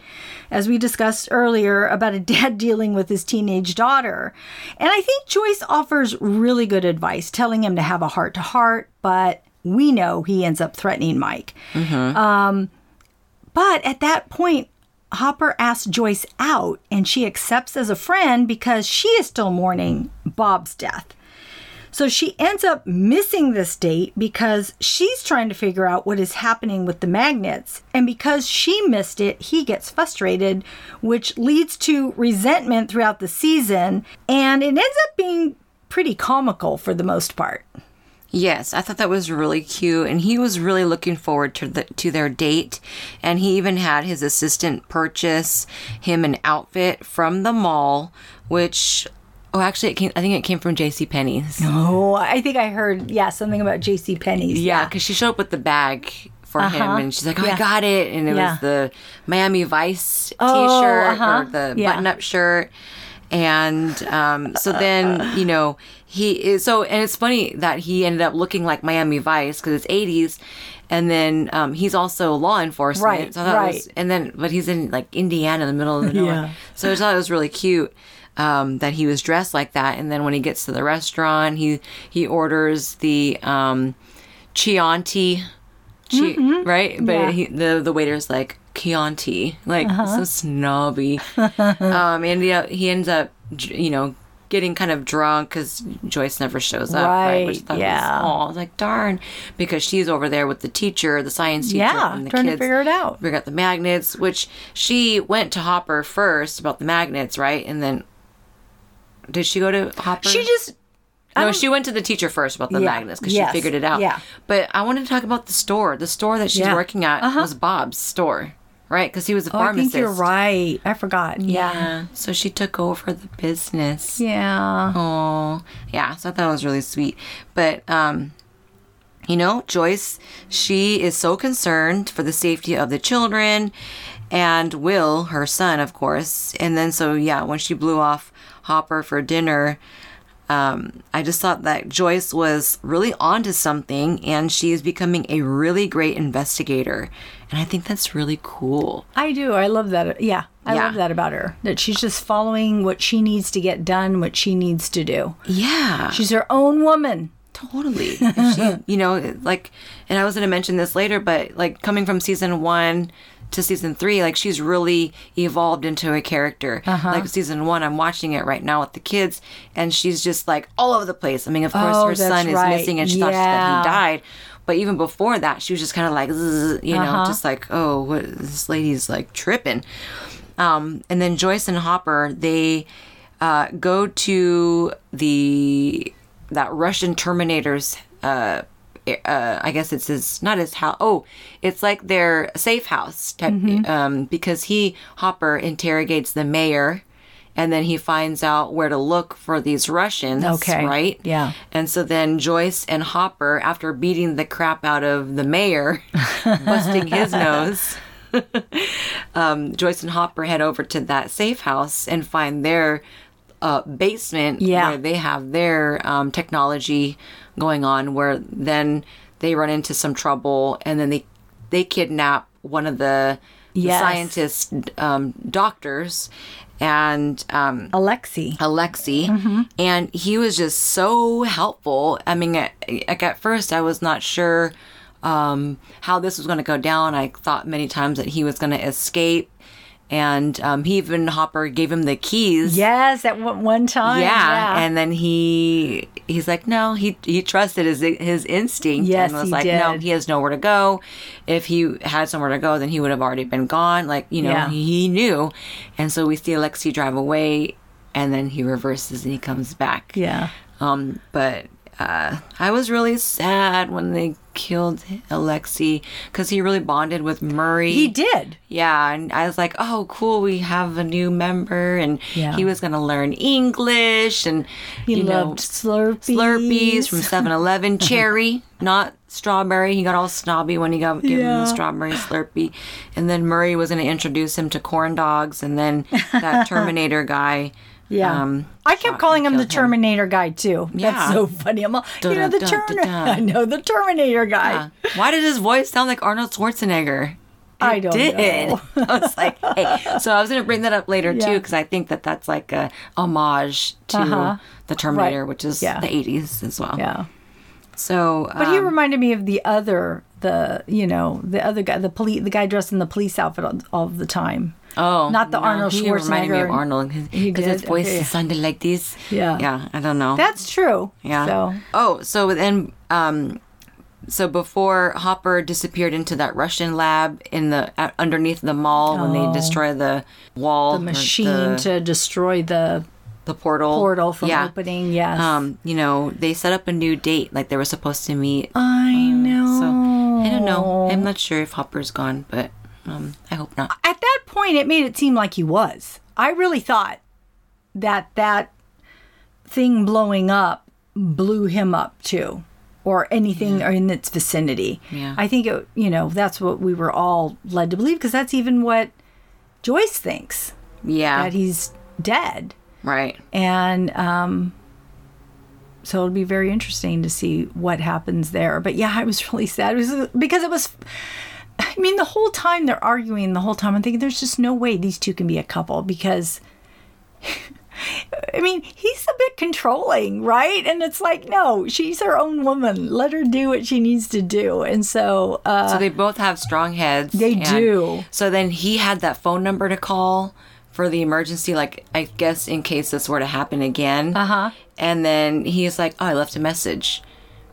S1: as we discussed earlier, about a dad dealing with his teenage daughter. And I think Joyce offers really good advice, telling him to have a heart to heart, but we know he ends up threatening Mike. Um, but at that point, Hopper asks Joyce out, and she accepts as a friend because she is still mourning Bob's death. So she ends up missing this date because she's trying to figure out what is happening with the magnets. And because she missed it, he gets frustrated, which leads to resentment throughout the season. And it ends up being pretty comical for the most part.
S2: Yes, I thought that was really cute, and he was really looking forward to the to their date, and he even had his assistant purchase him an outfit from the mall, which oh, actually, it came, I think it came from J.C. Penney's.
S1: Oh, I think I heard, yeah, something about J.C. Penney's.
S2: Yeah, because she showed up with the bag for him,
S1: Uh-huh.
S2: and she's like, "Oh,
S1: Yeah.
S2: I got it," and it
S1: Yeah.
S2: was the Miami Vice
S1: Oh,
S2: T-shirt
S1: uh-huh.
S2: or the
S1: Yeah.
S2: button-up shirt. And um, so then, you know, he is so, and it's funny that he ended up looking like Miami Vice because it's 80s. And then um, he's also law enforcement.
S1: Right,
S2: so thought was-
S1: right.
S2: and then, but he's in like Indiana in the middle of nowhere.
S1: Yeah.
S2: So I thought it was really cute um, that he was dressed like that. And then when he gets to the restaurant, he he orders the um, Chianti, Chi- right? But
S1: Mm-hmm. Yeah.
S2: he, the the waiter's like Chianti, like
S1: Uh-huh.
S2: so snobby. um, and yeah, he ends up, you know, getting kind of drunk because Joyce never shows up. Right?
S1: Right,
S2: thought
S1: yeah.
S2: Was, oh, I was like, darn, because she's over there with the teacher, the science teacher,
S1: Yeah,
S2: and the
S1: trying to figure it out.
S2: Figure out the magnets, which she went to Hopper first about the magnets, right? And then did she go to Hopper?
S1: She just
S2: No, she went to the teacher first about the
S1: Yeah.
S2: magnets because
S1: Yes.
S2: she figured it out.
S1: Yeah.
S2: But I wanted to talk about the store. The store that she's
S1: Yeah.
S2: working at
S1: Uh-huh.
S2: was Bob's store, right? Because he was a
S1: Oh, I think you're right. I forgot. Yeah.
S2: Yeah. So she took over the business.
S1: Yeah.
S2: Oh, yeah. So I thought it was really sweet. But, um, you know, Joyce, she is so concerned for the safety of the children and Will, her son, of course. And then, so yeah, when she blew off Hopper for dinner, um, I just thought that Joyce was really onto something and she is becoming a really great investigator. And I think that's really cool.
S1: I do. I love that. Yeah. I
S2: Yeah.
S1: love that about her. That she's just following what she needs to get done, what she needs to do.
S2: Yeah.
S1: She's her own woman.
S2: Totally. She, you know, like, and I was going to mention this later, but like coming from season one to season three, like she's really evolved into a character.
S1: Uh-huh.
S2: Like season one, I'm watching it right now with the kids, and she's just like all over the place. I mean, of course,
S1: Oh,
S2: her son is missing, and she thought that he died. But even before that, she was just kind of like, you know,
S1: Uh-huh.
S2: just like, oh, what, this lady's like tripping. Um, and then Joyce and Hopper, they uh, go to the that Russian Terminator's. Uh, uh, I guess it's his not his house. Oh, it's like their safe house, type,
S1: Mm-hmm.
S2: um, because he Hopper interrogates the mayor, and then he finds out where to look for these Russians.
S1: Okay.
S2: right?
S1: Yeah.
S2: And so then Joyce and Hopper, after beating the crap out of the mayor, busting his nose, um, Joyce and Hopper head over to that safe house and find their uh, basement
S1: Yeah.
S2: where they have their um, technology going on. Where then they run into some trouble, and then they they kidnap one of the,
S1: Yes.
S2: scientist um, doctors, and um,
S1: Alexei.
S2: Alexei,
S1: Mm-hmm.
S2: and he was just so helpful. I mean, at, at first, I was not sure um, how this was going to go down. I thought many times that he was going to escape, and um, he even Hopper gave him the keys.
S1: Yes, at one, time.
S2: Yeah, and then he he's like, no, he he trusted his his instinct
S1: Yes,
S2: and was
S1: he
S2: like, no, he has nowhere to go. If he had somewhere to go, then he would have already been gone. Like you know,
S1: Yeah.
S2: he, he knew, and so we see Alexei drive away, and then he reverses and he comes back.
S1: yeah.
S2: Um, but uh, I was really sad when they killed Alexei because he really bonded with Murray.
S1: He did.
S2: Yeah, and I was like, oh, cool, we have a new member, and
S1: Yeah.
S2: he was gonna learn English, and
S1: He
S2: you know,
S1: loved Slurpees.
S2: Slurpees from 7-Eleven, cherry, not strawberry. He got all snobby when he got given
S1: Yeah.
S2: the strawberry Slurpee, and then Murray was gonna introduce him to corn dogs, and then that Terminator guy.
S1: Yeah.
S2: um,
S1: I kept calling him the
S2: killed him.
S1: Terminator guy too.
S2: Yeah.
S1: That's so funny. I'm all, you know the Terminator. I know the Terminator guy.
S2: Yeah. Why did his voice sound like Arnold Schwarzenegger?
S1: I don't
S2: did.
S1: know.
S2: I was like, hey. So I was going to bring that up later too, because I think that that's like a homage to
S1: Uh-huh.
S2: the Terminator,
S1: Right.
S2: which is
S1: Yeah.
S2: the 80s as well.
S1: Yeah.
S2: So,
S1: But he
S2: um,
S1: reminded me of the other, the you know, the other guy, the police, the guy dressed in the police outfit all, all the time.
S2: Oh,
S1: not the Arnold
S2: he reminded me of Arnold because his voice
S1: Okay.
S2: sounded like this.
S1: Yeah.
S2: Yeah, I don't know.
S1: That's true.
S2: Yeah.
S1: So
S2: Oh, so then, um, so before Hopper disappeared into that Russian lab in the uh, underneath the mall when they destroy the wall,
S1: Oh. the machine
S2: the,
S1: to destroy the
S2: the portal,
S1: portal from
S2: yeah.
S1: opening. Yes.
S2: Um, you know, they set up a new date, like they were supposed to meet.
S1: I know.
S2: So I don't know. I'm not sure if Hopper's gone, but um, I hope not.
S1: At that point, it made it seem like he was. I really thought that that thing blowing up blew him up too, or anything in its vicinity.
S2: Yeah.
S1: I think it. You know, that's what we were all led to believe because that's even what Joyce thinks
S2: Yeah,
S1: that he's dead.
S2: right.
S1: and um, so it'll be very interesting to see what happens there. But yeah, I was really sad it was because it was. I mean, the whole time they're arguing, the whole time I'm thinking, there's just no way these two can be a couple because. I mean, he's a bit controlling, right? And it's like, no, she's her own woman. Let her do what she needs to do. And so, uh,
S2: So they both have strong heads.
S1: They do.
S2: So then he had that phone number to call for the emergency, like I guess in case this were to happen again.
S1: Uh-huh.
S2: And then he's like, "Oh, I left a message."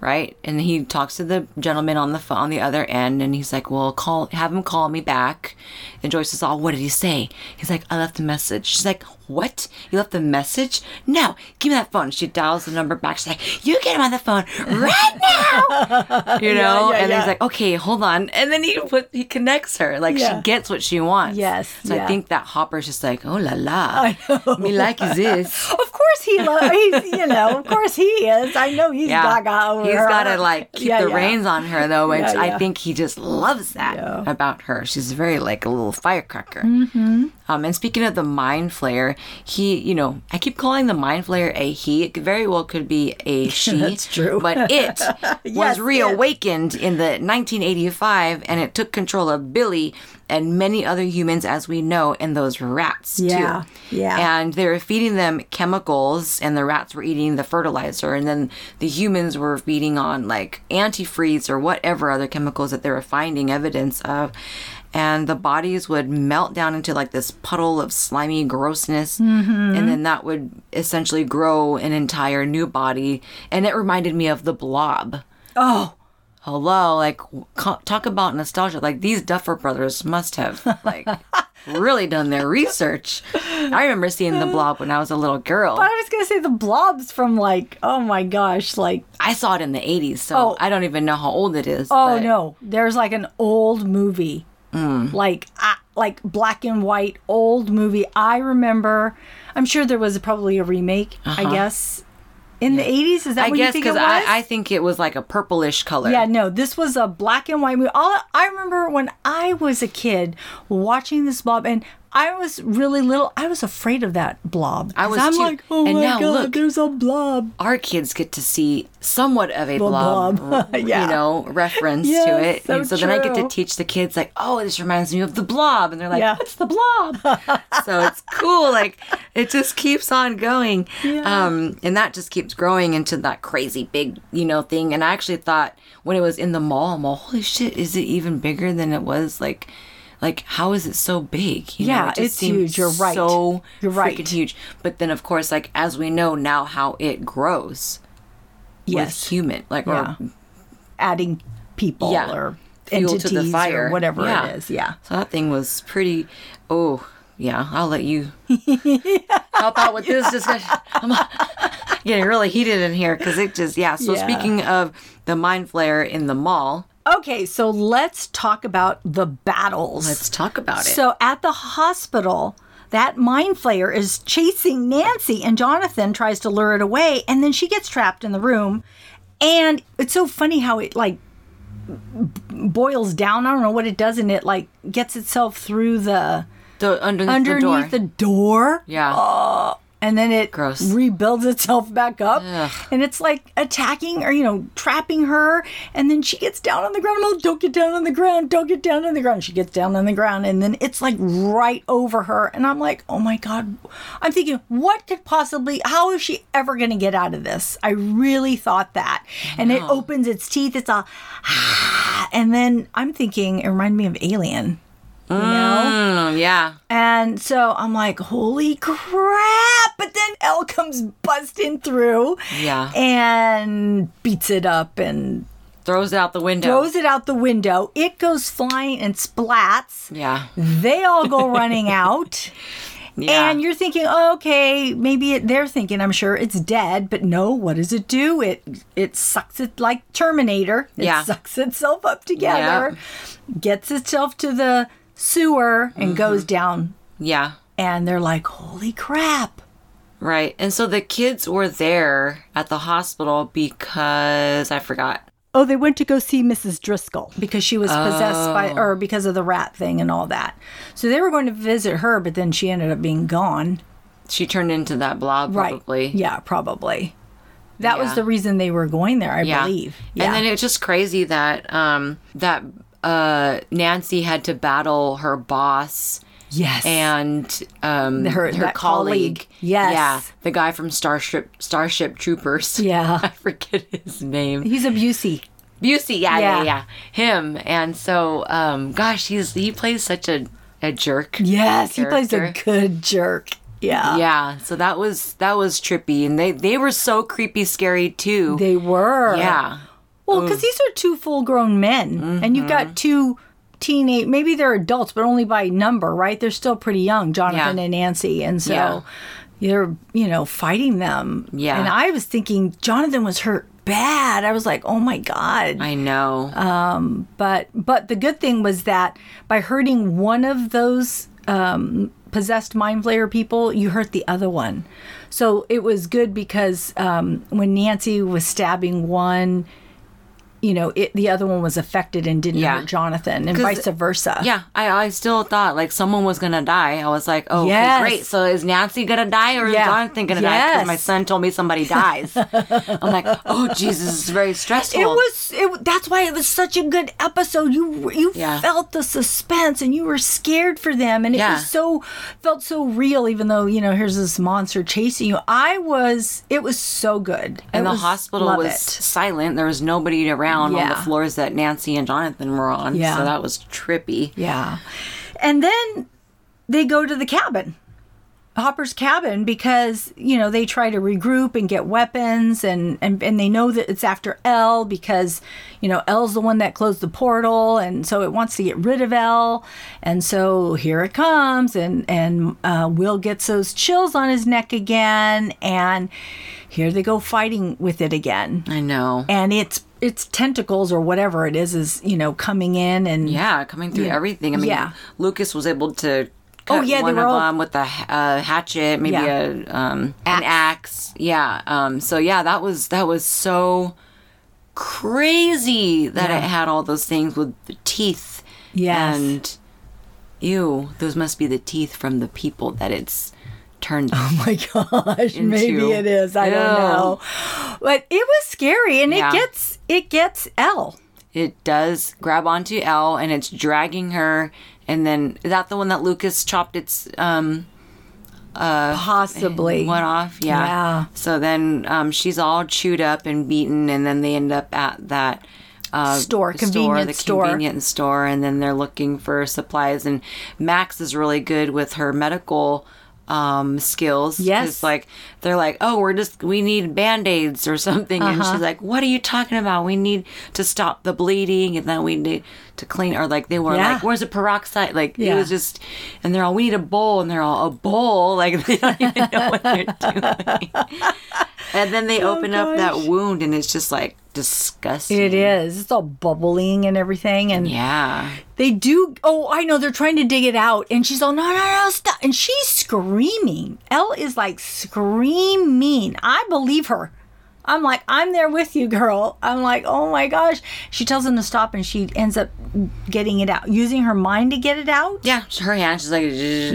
S2: Right, and he talks to the gentleman on the phone on the other end, and he's like, "Well, call, have him call me back." And Joyce says, "Oh, what did he say?" He's like, "I left a message." She's like, "What? You left a message? No, give me that phone." She dials the number back. She's like, "You get him on the phone right now." you know,
S1: yeah,
S2: and
S1: yeah.
S2: he's like, "Okay, hold on," and then he put he connects her, like
S1: Yeah.
S2: she gets what she wants.
S1: Yes,
S2: So
S1: yeah.
S2: I think that Hopper's just like, "Oh la la, I know. me like this."
S1: of course he, lo- he's, you know, of course he is. I know he's gaga over
S2: He's got to like keep
S1: Yeah,
S2: the
S1: yeah.
S2: reins on her though, which
S1: Yeah,
S2: I think he just loves that
S1: Yeah.
S2: about her. She's very like a little firecracker.
S1: Mm-hmm.
S2: Um, and speaking of the mind flayer, he, you know, I keep calling the mind flayer a he. It very well could be a she.
S1: That's true.
S2: But it
S1: Yes,
S2: was
S1: it.
S2: reawakened in the 1985, and it took control of Billy and many other humans, as we know, and those rats
S1: Yeah,
S2: too.
S1: yeah.
S2: And they were feeding them chemicals, and the rats were eating the fertilizer, and then the humans were feeding on like antifreeze or whatever other chemicals that they were finding evidence of. And the bodies would melt down into like this puddle of slimy grossness,
S1: Mm-hmm.
S2: and then that would essentially grow an entire new body. And it reminded me of the blob.
S1: Oh,
S2: hello like talk about nostalgia. Like these duffer brothers must have like really done their research. I remember seeing the blob when i was a little girl.
S1: I was gonna say the blobs from like, oh my gosh, like,
S2: i saw it in the 80s so
S1: Oh.
S2: i don't even know how old it is
S1: oh
S2: but-
S1: no, there's like an old movie,
S2: Mm.
S1: like, like black and white old movie. I remember. I'm sure there was probably a remake. I guess in the 80s. Is that
S2: Uh-huh. i
S1: what
S2: guess
S1: you think it
S2: because
S1: was?
S2: I, I think it was like a purplish color
S1: Yeah, no, this was a black and white movie. All I remember when I was a kid watching this blob, and I was really little. I was afraid of that blob.
S2: I was
S1: I'm
S2: too.
S1: like, oh
S2: And
S1: my
S2: now
S1: god,
S2: look.
S1: there's a blob.
S2: our kids get to see somewhat of a blob,
S1: blob. Yeah.
S2: you know, reference to it.
S1: so
S2: and so then I get to teach the kids like, oh, this reminds me of the blob. And they're like,
S1: Yeah.
S2: what's the blob? so it's cool. Like it just keeps on going. Um, and that just keeps growing into that crazy big, you know, thing. And I actually thought when it was in the mall, I'm all, holy shit, is it even bigger than it was like like how is it so big? You
S1: Yeah,
S2: it just
S1: it's huge. You're right.
S2: So
S1: You're right.
S2: freaking huge. But then of course, like as we know now how it grows
S1: Yes,
S2: with human like
S1: Yeah.
S2: or
S1: adding people
S2: Yeah.
S1: or
S2: Fuel to
S1: entities
S2: the fire.
S1: or whatever
S2: Yeah.
S1: it is. Yeah.
S2: so that thing was pretty oh yeah i'll let you help out with this discussion I'm getting really heated in here because it just yeah. So
S1: Yeah.
S2: speaking of the mind flayer in the mall,
S1: Okay, so let's talk about the battles.
S2: let's talk about it.
S1: So at the hospital, that mind flayer is chasing Nancy, and Jonathan tries to lure it away, and then she gets trapped in the room. And it's so funny how it like b- boils down. I don't know what it does, and it like gets itself through the
S2: the underneath,
S1: underneath
S2: the door.
S1: the door,
S2: yeah.
S1: Oh, and then it
S2: Gross.
S1: rebuilds itself back up,
S2: Ugh.
S1: and it's like attacking or you know trapping her, and then she gets down on the ground. Oh, don't get down on the ground! Don't get down on the ground! She gets down on the ground, and then it's like right over her, and I'm like, oh my god! I'm thinking, what could possibly? How is she ever going to get out of this? I really thought that, and it opens its teeth. It's all, ah. and then I'm thinking, it reminded me of Alien. You know?
S2: Mm, yeah.
S1: And so I'm like, holy crap. But then El comes busting through
S2: Yeah.
S1: and beats it up and
S2: Throws it out the window.
S1: throws it out the window. It goes flying and splats.
S2: yeah.
S1: They all go running out.
S2: Yeah.
S1: And you're thinking, oh, okay, maybe it, they're thinking, I'm sure it's dead, but no. What does it do? It it sucks it like Terminator. It
S2: Yeah.
S1: sucks itself up together, yeah. gets itself to the sewer, and
S2: Mm-hmm.
S1: goes down
S2: yeah.
S1: and they're like, "Holy crap!"
S2: Right. And so the kids were there at the hospital because I forgot.
S1: Oh, they went to go see Mrs. Driscoll because she was possessed by,
S2: Oh.
S1: or because of the rat thing and all that. So they were going to visit her, but then she ended up being gone.
S2: She turned into that blob probably.
S1: Right? Yeah, probably. That was the reason they were going there, I
S2: Yeah.
S1: believe. Yeah.
S2: And then it's just crazy that um that uh Nancy had to battle her boss
S1: yes.
S2: and um
S1: Her-
S2: her, colleague.
S1: colleague. Yes.
S2: Yeah. The guy from Starship Starship Troopers.
S1: Yeah.
S2: I forget his name.
S1: he's a Busey.
S2: Busey, yeah,
S1: Yeah.
S2: yeah, yeah. Him. And so um gosh, he's he plays such a a jerk.
S1: Yes, he plays a good jerk. Yeah.
S2: Yeah, so that was that was trippy, and they they were so creepy, scary too.
S1: They were.
S2: yeah,
S1: Well, because these are two full grown men, and you've
S2: Mm-hmm.
S1: got two teenage, maybe they're adults, but only by number, right? They're still pretty young, Jonathan
S2: Yeah.
S1: and Nancy. And so
S2: Yeah.
S1: you're, you know, fighting them.
S2: Yeah.
S1: And I was thinking Jonathan was hurt bad. I was like, oh my God.
S2: I know.
S1: Um, but but the good thing was that by hurting one of those um, possessed mind flayer people, you hurt the other one. So it was good because um, when Nancy was stabbing one, you know, it, the other one was affected and didn't
S2: Yeah.
S1: hurt Jonathan, and vice versa.
S2: yeah, I, I still thought like someone was gonna die. I was like, oh, okay,
S1: Yes.
S2: great. So is Nancy gonna die or
S1: Yeah.
S2: is Jonathan gonna die? Because my son told me somebody dies. I'm like, oh Jesus, this is very stressful.
S1: It was. It, that's why it was such a good episode. You you
S2: Yeah.
S1: felt the suspense and you were scared for them, and it was so felt so real. Even though you know here's this monster chasing you, I was. It was so good.
S2: and
S1: It
S2: the
S1: was-
S2: hospital was
S1: it.
S2: silent. There was nobody around on the floors that Nancy and Jonathan were on.
S1: Yeah.
S2: So that was trippy.
S1: Yeah, and then they go to the cabin. Hopper's cabin because you know they try to regroup and get weapons and, and and they know that it's after El because you know El's the one that closed the portal and so it wants to get rid of El and so here it comes and and uh, Will gets those chills on his neck again and here they go fighting with it again
S2: I know.
S1: and it's its tentacles or whatever it is is you know coming in and
S2: Yeah, coming through
S1: Yeah.
S2: everything. I mean,
S1: Yeah.
S2: Lucas was able to
S1: Oh,
S2: cut
S1: yeah, they
S2: one
S1: were
S2: of
S1: all-
S2: them with a uh, hatchet, maybe
S1: Yeah.
S2: a um, an axe. Yeah. Um, so yeah, that was that was so crazy that it had all those things with the teeth.
S1: Yes.
S2: And ew, those must be the teeth from the people that it's turned.
S1: Oh my gosh, maybe it is. I don't know. But it was scary and
S2: Yeah.
S1: it gets it gets El.
S2: It does grab onto El and it's dragging her. And then is that the one that Lucas chopped its um uh
S1: Possibly.
S2: one off. Yeah.
S1: Yeah.
S2: So then um, she's all chewed up and beaten, and then they end up at that uh,
S1: Store, convenience
S2: the
S1: store.
S2: convenience store, and then they're looking for supplies. And Max is really good with her medical um skills
S1: Yes.
S2: like they're like oh we're just we need band-aids or something and
S1: Uh-huh.
S2: she's like what are you talking about we need to stop the bleeding and then we need to clean or like they were
S1: Yeah.
S2: like where's the peroxide like it
S1: Yeah.
S2: was just and they're all we need a bowl and they're all a bowl like they don't even know what they're doing And then they oh, open up that wound, and it's just like disgusting.
S1: It is. It's all bubbling and everything. And
S2: Yeah.
S1: they do. Oh, I know. They're trying to dig it out. And she's all, no, no, no, stop. And she's screaming. El is like screaming. I believe her. I'm like, I'm there with you, girl. I'm like, oh my gosh. She tells him to stop and she ends up getting it out, using her mind to get it out.
S2: Yeah, her hand, she's like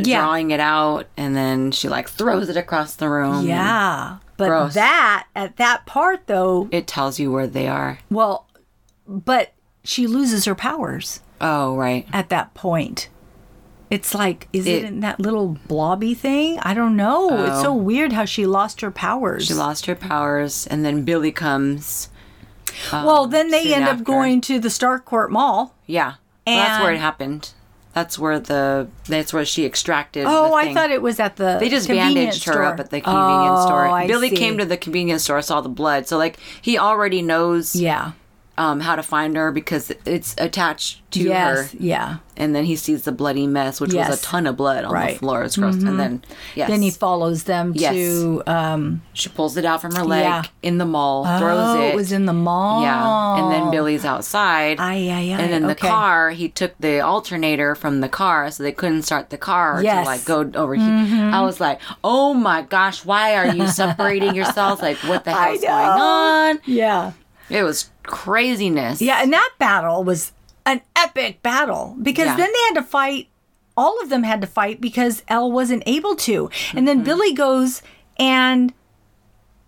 S1: Yeah.
S2: drawing it out, and then she like throws it across the room.
S1: Yeah. But
S2: Gross.
S1: that, at that part though,
S2: It tells you where they are.
S1: well, but she loses her powers.
S2: Oh, right.
S1: at that point. It's like, is it,
S2: It-
S1: in that little blobby thing? I don't know. It's
S2: Oh.
S1: so weird how she lost her powers.
S2: She lost her powers, and then Billy comes. um,
S1: well, then they
S2: soon
S1: end up going to the Starcourt Mall.
S2: Yeah, Well, that's where it happened. That's where the that's where she extracted.
S1: Oh, I thought it was at the.
S2: They just
S1: convenience
S2: bandaged her
S1: store.
S2: up at the convenience
S1: Oh,
S2: store.
S1: I
S2: Billy
S1: see.
S2: came to the convenience store, saw the blood, so like he already knows
S1: Yeah.
S2: Um, how to find her because it's attached to
S1: yes.
S2: her.
S1: Yeah.
S2: And then he sees the bloody mess, which was a ton of blood on
S1: Right. Mm-hmm.
S2: the floor. It's gross. And then yes,
S1: Then he follows them
S2: Yes.
S1: to. Um,
S2: she pulls it out from her leg
S1: Yeah.
S2: in the mall, throws
S1: oh,
S2: it.
S1: it was in the mall.
S2: Yeah, and then Billy's outside.
S1: Ay, ay, ay.
S2: and then the
S1: okay.
S2: car, he took the alternator from the car, so they couldn't start the car
S1: Yes. Mm-hmm.
S2: to like go over here. I was like, oh my gosh, why are you separating yourselves? Like, what the hell's going on?
S1: Yeah.
S2: It was craziness.
S1: Yeah, and that battle was an epic battle because
S2: Yeah.
S1: then they had to fight. All of them had to fight because El wasn't able to, and then mm-hmm. Billy goes and,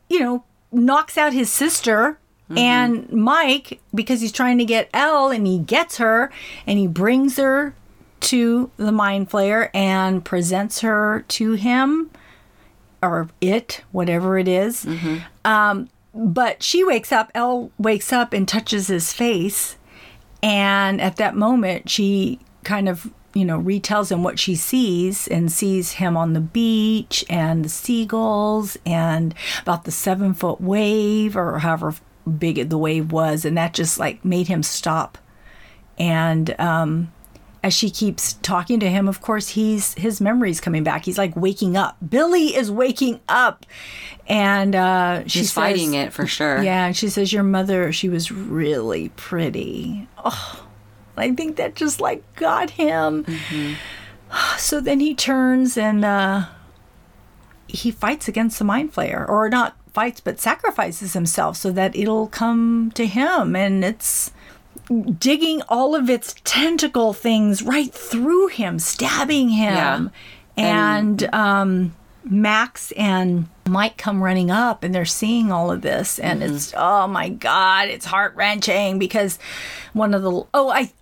S1: you know, knocks out his sister mm-hmm. and Mike because he's trying to get El, and he gets her and he brings her to the mind flayer and presents her to him or it, whatever it is. Mm-hmm. Um, but she wakes up, El wakes up and touches his face. And at that moment, she kind of, you know, retells him what she sees and sees him on the beach and the seagulls and about the seven foot wave or however big the wave was. And that just like made him stop. And, um, as she keeps talking to him, of course, he's his memory's coming back. He's like waking up. Billy is waking up, and uh,
S2: She's
S1: says-
S2: fighting it for sure.
S1: Yeah, and she says, "Your mother, she was really pretty." Oh, I think that just like got him. So then he turns and uh, he fights against the mind flayer, or not fights, but sacrifices himself so that it'll come to him, and it's digging all of its tentacle things right through him, stabbing him. And, um, Max and Mike come running up and they're seeing all of this. And it's, oh my God, it's heart wrenching because one of the, oh, I,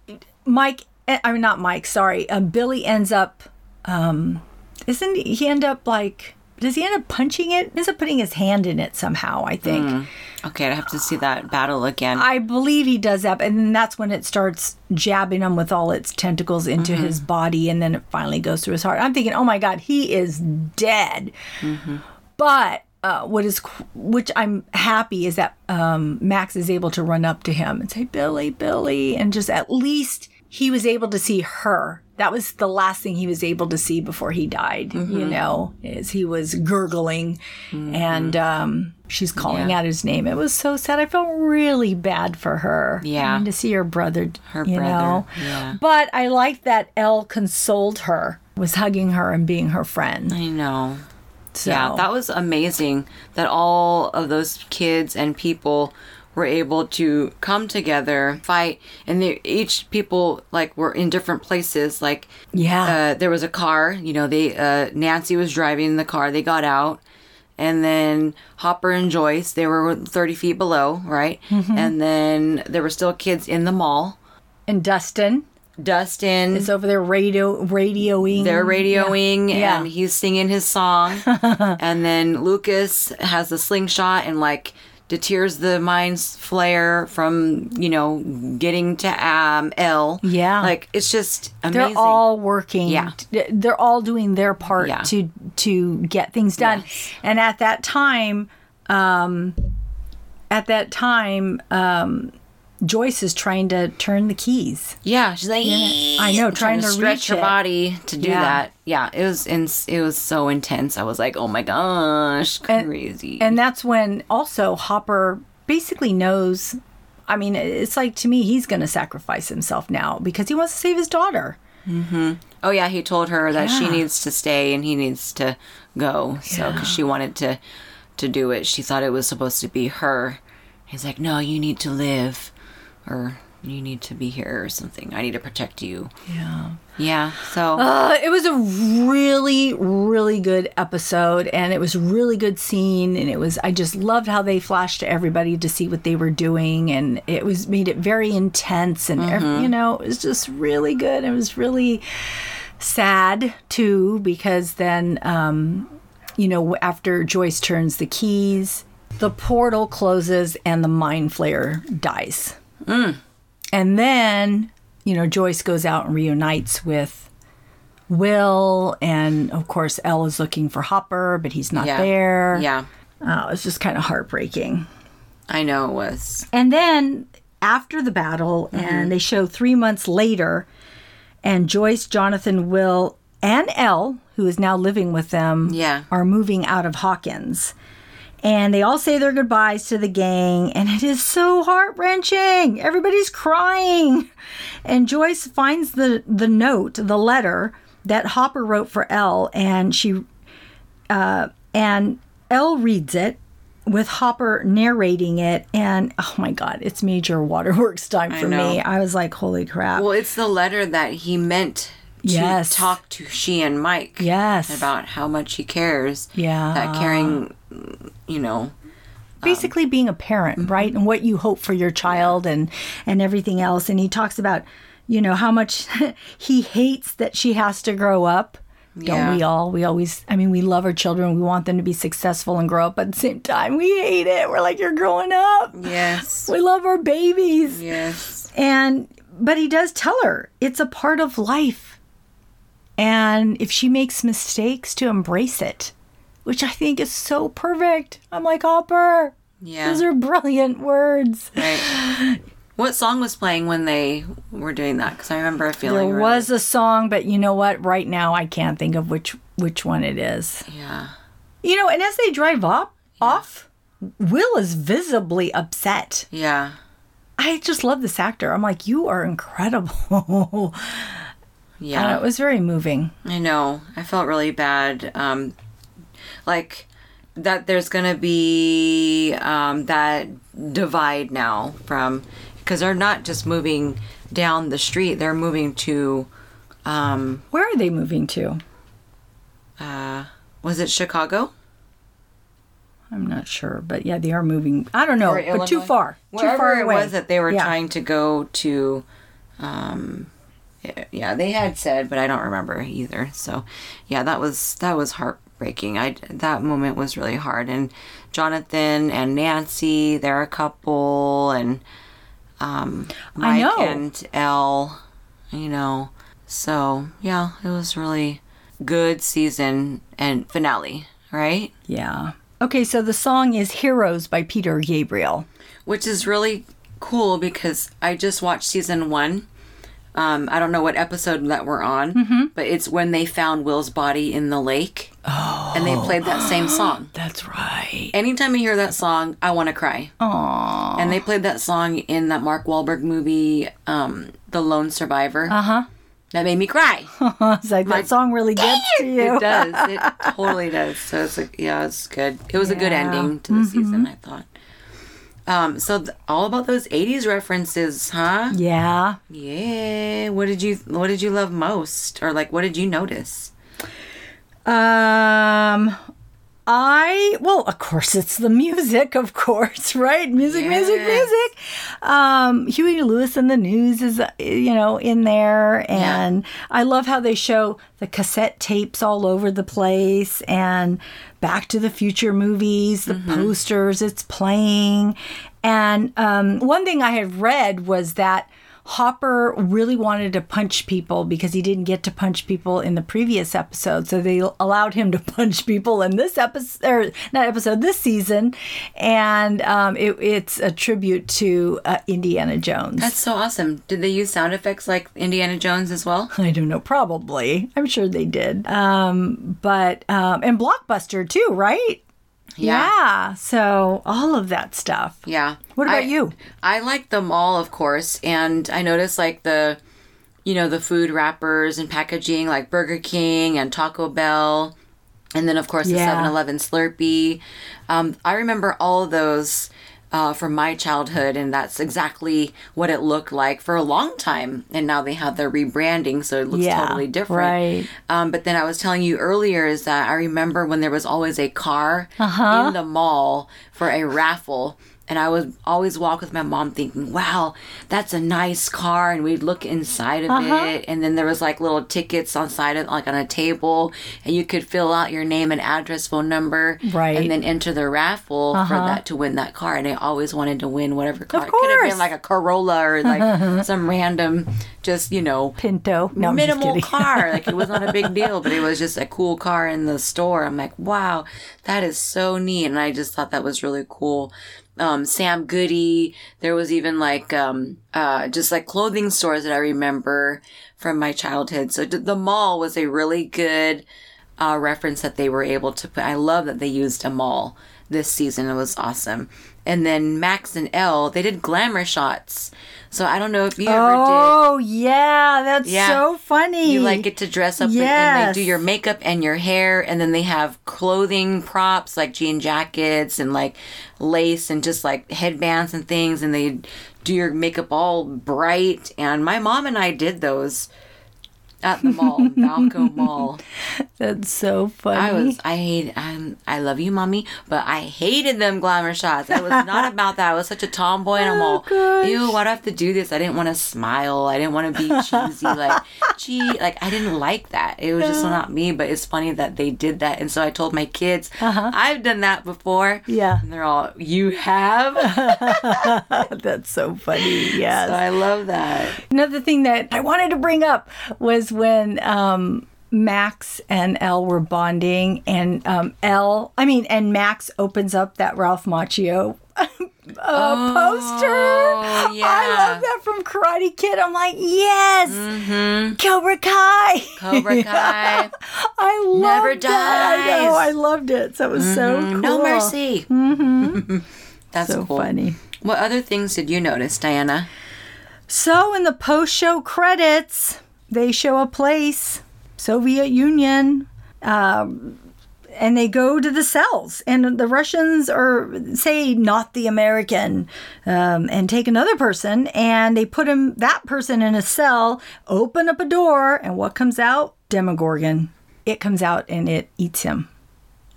S1: Mike, I mean, not Mike, sorry. Uh, Billy ends up, um, isn't he, he end up like, does he end up punching it? Ends up putting his hand in it somehow, I think.
S2: Okay, I have to see that battle again.
S1: I believe he does that, and then that's when it starts jabbing him with all its tentacles into his body, and then it finally goes through his heart. I'm thinking, oh my god, he is dead. But uh, what is, which I'm happy is that um, Max is able to run up to him and say, Billy, Billy, and just at least he was able to see her. That was the last thing he was able to see before he died. You know, is he was gurgling, and um, she's calling
S2: Yeah.
S1: out his name. It was so sad. I felt really bad for her.
S2: Yeah.
S1: and to see her brother.
S2: Her
S1: you
S2: brother,
S1: Know?
S2: yeah.
S1: But I liked that El consoled her, was hugging her and being her friend.
S2: I know.
S1: So
S2: Yeah, that was amazing that all of those kids and people were able to come together, fight, and they, each people like were in different places. Like,
S1: Yeah.
S2: uh, there was a car. You know, they uh, Nancy was driving the car. They got out, and then Hopper and Joyce they were thirty feet below, right?
S1: Mm-hmm.
S2: And then there were still kids in the mall.
S1: and Dustin
S2: Dustin,
S1: is over there radio radioing.
S2: they're radioing
S1: Yeah.
S2: and he's singing his song and then lucas has the slingshot and like deters the mind's flayer from you know getting to um El
S1: Yeah.
S2: like it's just amazing
S1: They're all working.
S2: Yeah.
S1: They're all doing their part
S2: Yeah.
S1: to to get things done.
S2: Yes.
S1: And at that time, um, at that time, um, Joyce is trying to turn the keys.
S2: Yeah, she's like,
S1: I know, trying to
S2: stretch her
S1: it.
S2: body to do
S1: Yeah.
S2: that. Yeah, it was ins- it was so intense. I was like, oh my gosh, crazy.
S1: And that's when also Hopper basically knows. I mean, it's like to me, he's going to sacrifice himself now because he wants to save his daughter. Mm-hmm.
S2: oh yeah, he told her that she needs to stay and he needs to go. So because she wanted to to do it, she thought it was supposed to be her. He's like, no, you need to live, or you need to be here or something. I need to protect you.
S1: Yeah.
S2: Yeah. So
S1: Uh, it was a really, really good episode, and it was really good scene, and it was. I just loved how they flashed to everybody to see what they were doing, and it was made it very intense, and ev- you know, it was just really good. It was really sad too because then, um, you know, after Joyce turns the keys, the portal closes and the mind flayer dies. And then, you know, Joyce goes out and reunites with Will, and of course, El is looking for Hopper, but he's not
S2: yeah.
S1: there.
S2: Yeah.
S1: Oh, it's just kind of heartbreaking.
S2: I know it was.
S1: And then after the battle,
S2: Mm-hmm.
S1: and they show three months later, and Joyce, Jonathan, Will, and El, who is now living with them,
S2: Yeah.
S1: are moving out of Hawkins. And they all say their goodbyes to the gang, and it is so heart wrenching. Everybody's crying. And Joyce finds the, the note, the letter that Hopper wrote for El, and she uh, and El reads it with Hopper narrating it, and oh my god, it's major waterworks time for
S2: know.
S1: me. I was like, holy crap!
S2: Well, it's the letter that he meant to
S1: Yes.
S2: talk to she and Mike.
S1: yes,
S2: About how much he cares.
S1: Yeah.
S2: That caring, you know.
S1: basically being a parent,
S2: Mm-hmm.
S1: right? And what you hope for your child and and everything else. And he talks about, you know, how much he hates that she has to grow up. Don't
S2: Yeah.
S1: we all? We always, I mean, we love our children. We want them to be successful and grow up. But at the same time, we hate it. We're like, you're growing up.
S2: Yes.
S1: We love our babies.
S2: Yes.
S1: And, but he does tell her it's a part of life. And if she makes mistakes, to embrace it, which I think is so perfect. I'm like, Hopper,
S2: Yeah.
S1: those are brilliant words.
S2: Right. What song was playing when they were doing that? Because I remember a feeling
S1: There
S2: really-
S1: was a song, but you know what? Right now, I can't think of which which one it is.
S2: Yeah.
S1: You know, and as they drive up off, Will is visibly upset.
S2: Yeah.
S1: I just love this actor. I'm like, you are incredible.
S2: Yeah.
S1: And it was very moving.
S2: I know. I felt really bad. Um, like that there's gonna be um, that divide now from because they're not just moving down the street; they're moving to um,
S1: Where are they moving to?
S2: uh, was it Chicago?
S1: I'm not sure, but yeah, they are moving. I don't know,
S2: Or
S1: but too far.
S2: Wherever
S1: too far
S2: it
S1: away.
S2: was that they were
S1: Yeah.
S2: trying to go to. Um, yeah, they had said, but I don't remember either. So, yeah, that was that was heartbreaking. I that moment was really hard. And Jonathan and Nancy, they're a couple, and um,
S1: I
S2: Mike
S1: know.
S2: and El, you know. So yeah, it was really good season and finale, right?
S1: Yeah. Okay, so the song is Heroes by Peter Gabriel.
S2: which is really cool because I just watched season one. Um, I don't know what episode that we're on,
S1: Mm-hmm.
S2: but it's when they found Will's body in the lake, oh. and they played that same song.
S1: That's right.
S2: Anytime I hear that song, I want to cry.
S1: Aww.
S2: And they played that song in that Mark Wahlberg movie, um, The Lone Survivor.
S1: Uh huh.
S2: That made me cry.
S1: It's like that song really gets to you.
S2: It does. It totally does. So it's like, yeah, it's good. It was a good
S1: Mm-hmm.
S2: ending to the season, I thought. Um, so th- all about those '80s references, huh?
S1: Yeah.
S2: Yeah. What did you What did you love most, or like what did you notice?
S1: Um, I well, of course, it's the music, of course, right? Music, music,
S2: Yes.
S1: music. Um, Huey Lewis and the News is you know in there, and I love how they show the cassette tapes all over the place, and Back to the Future movies, the posters it's playing, and um, one thing I had read was that Hopper really wanted to punch people because he didn't get to punch people in the previous episode. So they allowed him to punch people in this episode, or not episode, this season. And um, it, it's a tribute to uh, Indiana Jones.
S2: That's so awesome. Did they use sound effects like Indiana Jones as well?
S1: I don't know, probably. I'm sure they did. Um, but, um, and Blockbuster too, right? Yeah. So all of that stuff.
S2: Yeah.
S1: What about
S2: I-
S1: you?
S2: I like them all, of course, and I noticed like the, you know, the food wrappers and packaging, like Burger King and Taco Bell, and then of course the
S1: Yeah.
S2: 7-Eleven Slurpee. Um, I remember all of those uh, from my childhood, and that's exactly what it looked like for a long time. And now they have their rebranding, so it looks
S1: Yeah,
S2: totally different.
S1: right.
S2: Um, but then I was telling you earlier is that I remember when there was always a car
S1: Uh-huh.
S2: in the mall for a raffle. And I would always walk with my mom thinking, wow, that's a nice car. And we'd look inside of
S1: Uh-huh.
S2: it. And then there was like little tickets on side of like on a table. And you could fill out your name and address, phone number.
S1: Right. Uh-huh.
S2: And then enter the raffle for that to win that car. And I always wanted to win whatever car. It could have been like a Corolla or like some random, just, you know,
S1: Pinto. No,
S2: minimal car. Like it was not a big deal, but it was just a cool car in the store. I'm like, wow, that is so neat. And I just thought that was really cool. Um, Sam Goody. There was even like, um, uh, just like clothing stores that I remember from my childhood. So the mall was a really good, uh, reference that they were able to put. I love that they used a mall this season. It was awesome. And then Max and El, they did glamour shots. So I don't know if you ever did.
S1: Oh, yeah. That's
S2: Yeah.
S1: so funny.
S2: You like get to dress up and- and they do your makeup and your hair, and then they have clothing props like jean jackets and like lace and just like headbands and things, and they do your makeup all bright. And my mom and I did those at the mall, Vallco Mall.
S1: That's so funny.
S2: I was, I hate, I'm, I love you, mommy, but I hated them glamour shots. It was not about that. I was such a tomboy, and I'm all, ew, why do I have to do this? I didn't want to smile. I didn't want to be cheesy. Like, gee, like I didn't like that. It was just not me. But it's funny that they did that, and so I told my kids, uh-huh. I've done that before.
S1: Yeah.
S2: and they're all, you have.
S1: That's so funny. Yes.
S2: so I love that.
S1: Another thing that I wanted to bring up was when um, Max and El were bonding, and um, El, I mean, and Max opens up that Ralph Macchio uh, poster.
S2: Oh, yeah.
S1: I love that from Karate Kid. I'm like, yes, Cobra Kai.
S2: Cobra Kai.
S1: I love
S2: Never
S1: that. I know. I loved it. So it was so cool.
S2: No mercy. Mm-hmm. That's
S1: So
S2: cool.
S1: funny.
S2: What other things did you notice, Diana?
S1: So in the post-show credits, they show a place, Soviet Union, um, and they go to the cells, and the Russians are say not the American, um, and take another person, and they put him that person in a cell, open up a door, and what comes out? Demogorgon. It comes out and it eats him.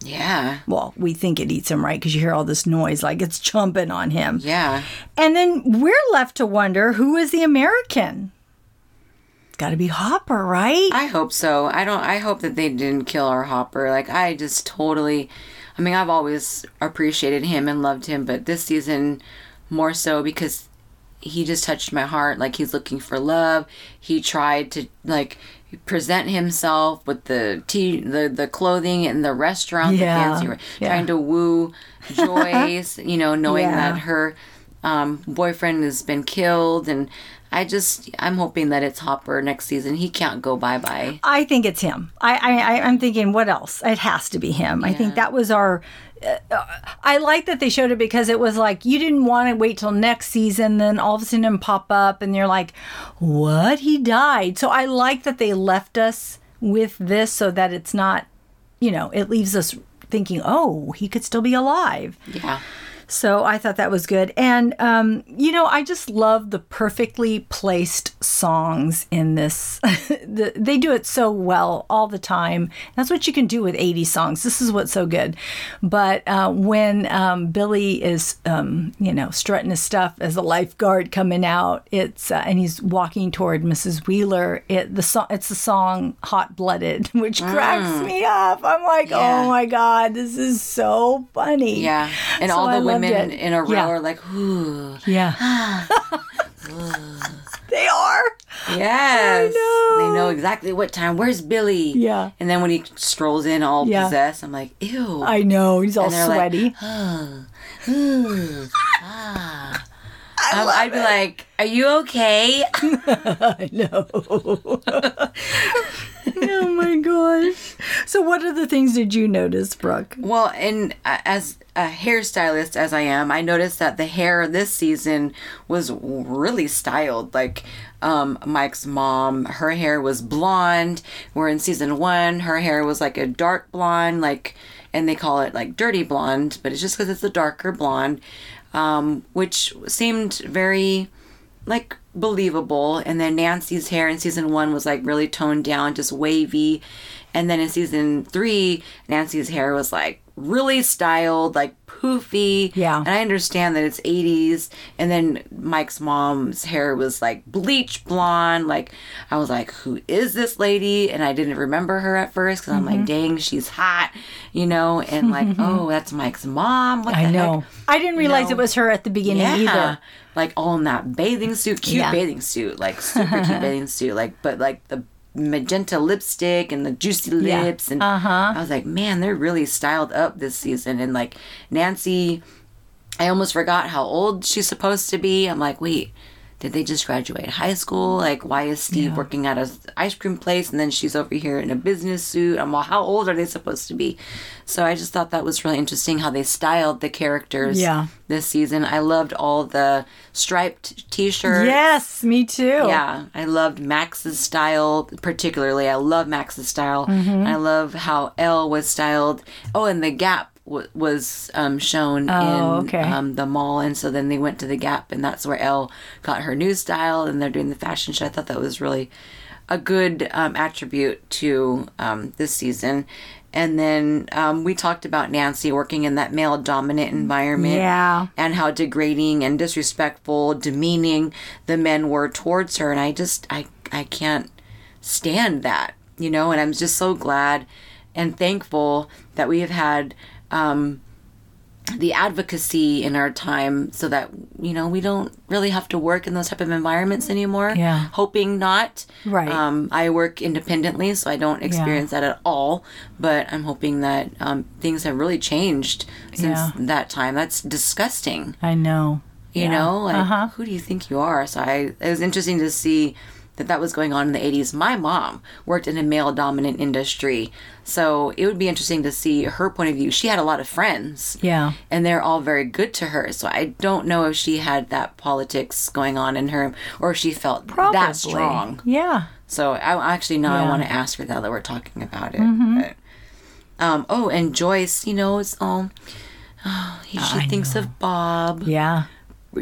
S2: Yeah.
S1: Well, we think it eats him, right? Because you hear all this noise like it's chomping on him.
S2: Yeah.
S1: And then we're left to wonder who is the American? Got to be Hopper, right?
S2: I hope so. I don't I hope that they didn't kill our Hopper. Like I just totally I mean, I've always appreciated him and loved him, but this season more so because he just touched my heart. Like he's looking for love. He tried to like present himself with the tea, the the clothing and the restaurant,
S1: Yeah,
S2: the fancy,
S1: yeah.
S2: trying to woo Joyce. you know, knowing
S1: Yeah.
S2: that her um, boyfriend has been killed, and I just I'm hoping that it's Hopper next season. He can't go bye bye.
S1: I think it's him. I, I, I'm thinking, what else? It has to be him. I think that was our. Uh, I like that they showed it because it was like you didn't want to wait till next season, then all of a sudden him pop up, and you're like, "What? He died." So I like that they left us with this so that it's not, you know, it leaves us thinking, "Oh, he could still be alive."
S2: Yeah.
S1: So I thought that was good. And, um, you know, I just love the perfectly placed songs in this. the, they do it so well all the time. That's what you can do with 80 songs. This is what's so good. But uh, when um, Billy is, um, you know, strutting his stuff as a lifeguard coming out, it's uh, and he's walking toward Mrs. Wheeler. It the song it's the song "Hot Blooded," which cracks me up. I'm like,
S2: Yeah.
S1: oh my god, this is so funny.
S2: Yeah. And
S1: So
S2: all the
S1: loved
S2: women
S1: it.
S2: in a row
S1: Yeah.
S2: are like, ooh.
S1: Yeah. They are.
S2: Yes.
S1: know.
S2: They know exactly what time. Where's Billy?
S1: Yeah.
S2: And then when he strolls in all
S1: Yeah.
S2: possessed, I'm like, ew.
S1: I know. He's all
S2: like,
S1: sweaty.
S2: Ooh, ah. Um, I'd be like, "Are you okay?"
S1: I know. oh my gosh. So, what other things did you notice, Brooke?
S2: well, and uh, as a hairstylist as I am, I noticed that the hair this season was really styled. Like um, Mike's mom, her hair was blonde. Where in season one, her hair was like a dark blonde, like, and they call it like dirty blonde, but it's just because it's a darker blonde, um, which seemed very like believable. And then Nancy's hair in season one was like really toned down, just wavy. And then in season three, Nancy's hair was like really styled, like poofy.
S1: Yeah.
S2: And I understand that it's 80s. And then Mike's mom's hair was like bleach blonde. Like, I was like, who is this lady? And I didn't remember her at first because I'm
S1: Mm-hmm.
S2: like, dang, she's hot, you know? And like, oh, that's Mike's mom. What
S1: I
S2: the
S1: know.
S2: heck?
S1: I didn't realize
S2: know.
S1: it was her at the beginning either.
S2: Like all in that bathing suit, cute
S1: Yeah.
S2: bathing suit, like super cute bathing suit, like but like the magenta lipstick and the juicy
S1: Yeah.
S2: lips and
S1: Uh-huh.
S2: I was like, man, they're really styled up this season and like Nancy I almost forgot how old she's supposed to be. I'm like, wait, did they just graduate high school? Like, why is Steve
S1: Yeah.
S2: working at a ice cream place and then she's over here in a business suit? I'm all, how old are they supposed to be? So I just thought that was really interesting how they styled the characters
S1: Yeah.
S2: this season. I loved all the striped t-shirts.
S1: Yes, me too.
S2: Yeah, I loved Max's style particularly. I love Max's style.
S1: Mm-hmm.
S2: I love how El was styled. Oh, and the Gap w- was um, shown
S1: Oh,
S2: in
S1: okay.
S2: um, the mall, and so then they went to the Gap, and that's where El got her new style, and they're doing the fashion show. I thought that was really a good um, attribute to um, this season. And then um, we talked about Nancy working in that male dominant environment
S1: Yeah.
S2: and how degrading and disrespectful, demeaning the men were towards her. And I just, I, I can't stand that, you know. And I'm just so glad and thankful that we have had um, the advocacy in our time, so that you know we don't really have to work in those type of environments anymore.
S1: Yeah.
S2: hoping not.
S1: Right.
S2: Um, I work independently, so I don't experience that at all. But I'm hoping that um, things have really changed since
S1: Yeah.
S2: that time. That's disgusting.
S1: I know.
S2: You
S1: Yeah.
S2: know, like
S1: Uh-huh.
S2: who do you think you are? So I, it was interesting to see that that was going on in the 80s. My mom worked in a male dominant industry, so it would be interesting to see her point of view. She had a lot of friends,
S1: Yeah.
S2: and they're all very good to her. So I don't know if she had that politics going on in her, or if she felt
S1: Probably.
S2: that strong.
S1: Yeah.
S2: So I actually now I want to ask her now that we're talking about it. But, um, oh, and Joyce, you know, it's all. Oh, he, she
S1: I
S2: thinks of Bob
S1: Yeah.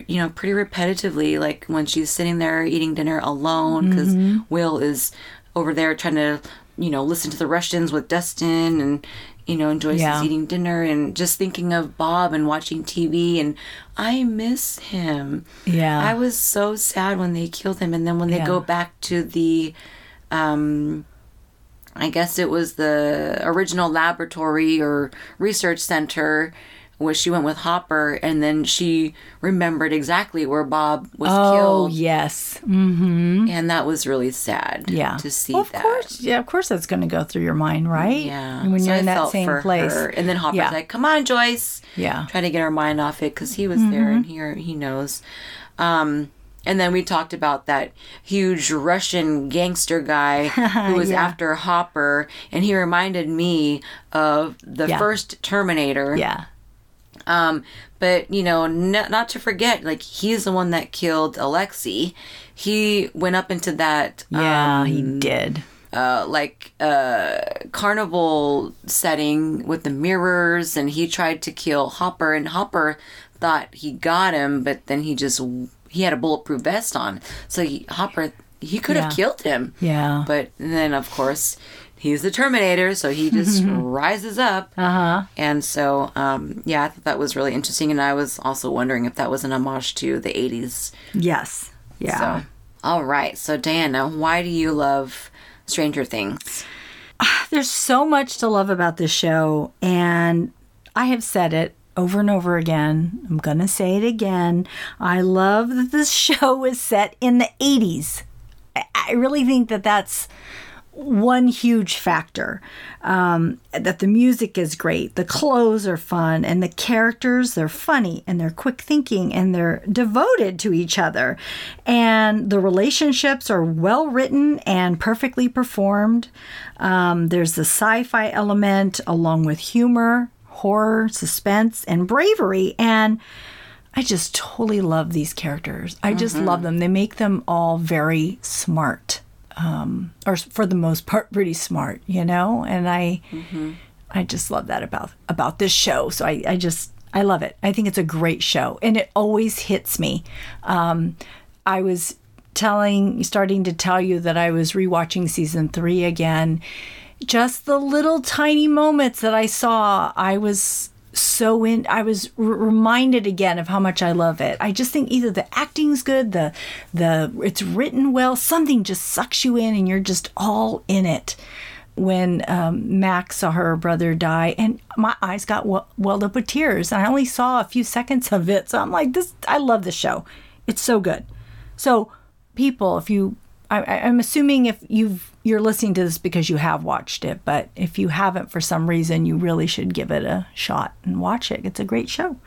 S2: You know, pretty repetitively, like when she's sitting there eating dinner alone because
S1: Mm-hmm.
S2: Will is over there trying to, you know, listen to the Russians with Dustin and, you know, and Joyce
S1: Yeah.
S2: eating dinner and just thinking of Bob and watching TV and I miss him.
S1: Yeah.
S2: I was so sad when they killed him and then when they
S1: Yeah.
S2: go back to the um I guess it was the original laboratory or research center where she went with Hopper and then she remembered exactly where Bob was
S1: oh,
S2: killed.
S1: Oh, yes. Mm-hmm.
S2: And that was really sad
S1: Yeah.
S2: to see
S1: Well, of
S2: that.
S1: course. Yeah, of course that's going to go through your mind, right?
S2: Yeah.
S1: When
S2: So
S1: you're
S2: I
S1: in that same place.
S2: her. And then Hopper's
S1: Yeah.
S2: like, come on, Joyce.
S1: Yeah.
S2: Trying to get her mind off it because he was there
S1: Mm-hmm.
S2: and here he knows. Um, and then we talked about that huge Russian gangster guy who was
S1: Yeah.
S2: after Hopper, and he reminded me of the
S1: Yeah.
S2: first Terminator.
S1: Yeah.
S2: Um, but you know, n- not to forget, like he's the one that killed Alexei. He went up into that
S1: Yeah,
S2: um,
S1: he did.
S2: uh, like uh, carnival setting with the mirrors, and he tried to kill Hopper, and Hopper thought he got him, but then he just he had a bulletproof vest on, so he, Hopper he could have killed him,
S1: Yeah.
S2: but then of course he's the Terminator, so he just rises up.
S1: Uh huh.
S2: And so, um, yeah, I thought that was really interesting. And I was also wondering if that was an homage to the 80s.
S1: Yes. Yeah.
S2: So, all right. So, Diana, why do you love Stranger Things?
S1: There's so much to love about this show, and I have said it over and over again. I'm going to say it again. I love that this show is set in the 80s. I- I really think that that's one huge factor. Um, that the music is great, the clothes are fun, and the characters, they're funny and they're quick thinking and they're devoted to each other. And the relationships are well written and perfectly performed. Um, there's the sci fi element along with humor, horror, suspense, and bravery. And I just totally love these characters. I just love them. They make them all very smart, um, or for the most part, pretty smart. You know, and I, I just love that about about this show. So I, I just I love it. I think it's a great show, and it always hits me. Um, I was telling, starting to tell you that I was rewatching season three again. Just the little tiny moments that I saw, I was so in. I was r- reminded again of how much I love it. I just think either the acting's good, the the it's written well, something just sucks you in, and you're just all in it when um, Max saw her brother die, and my eyes got well- welled up with tears. And I only saw a few seconds of it, so I'm like, "This, I love the show. It's so good." So, people, if you, I- I'm assuming if you've you're listening to this because you have watched it, but if you haven't for some reason, you really should give it a shot and watch it. It's a great show.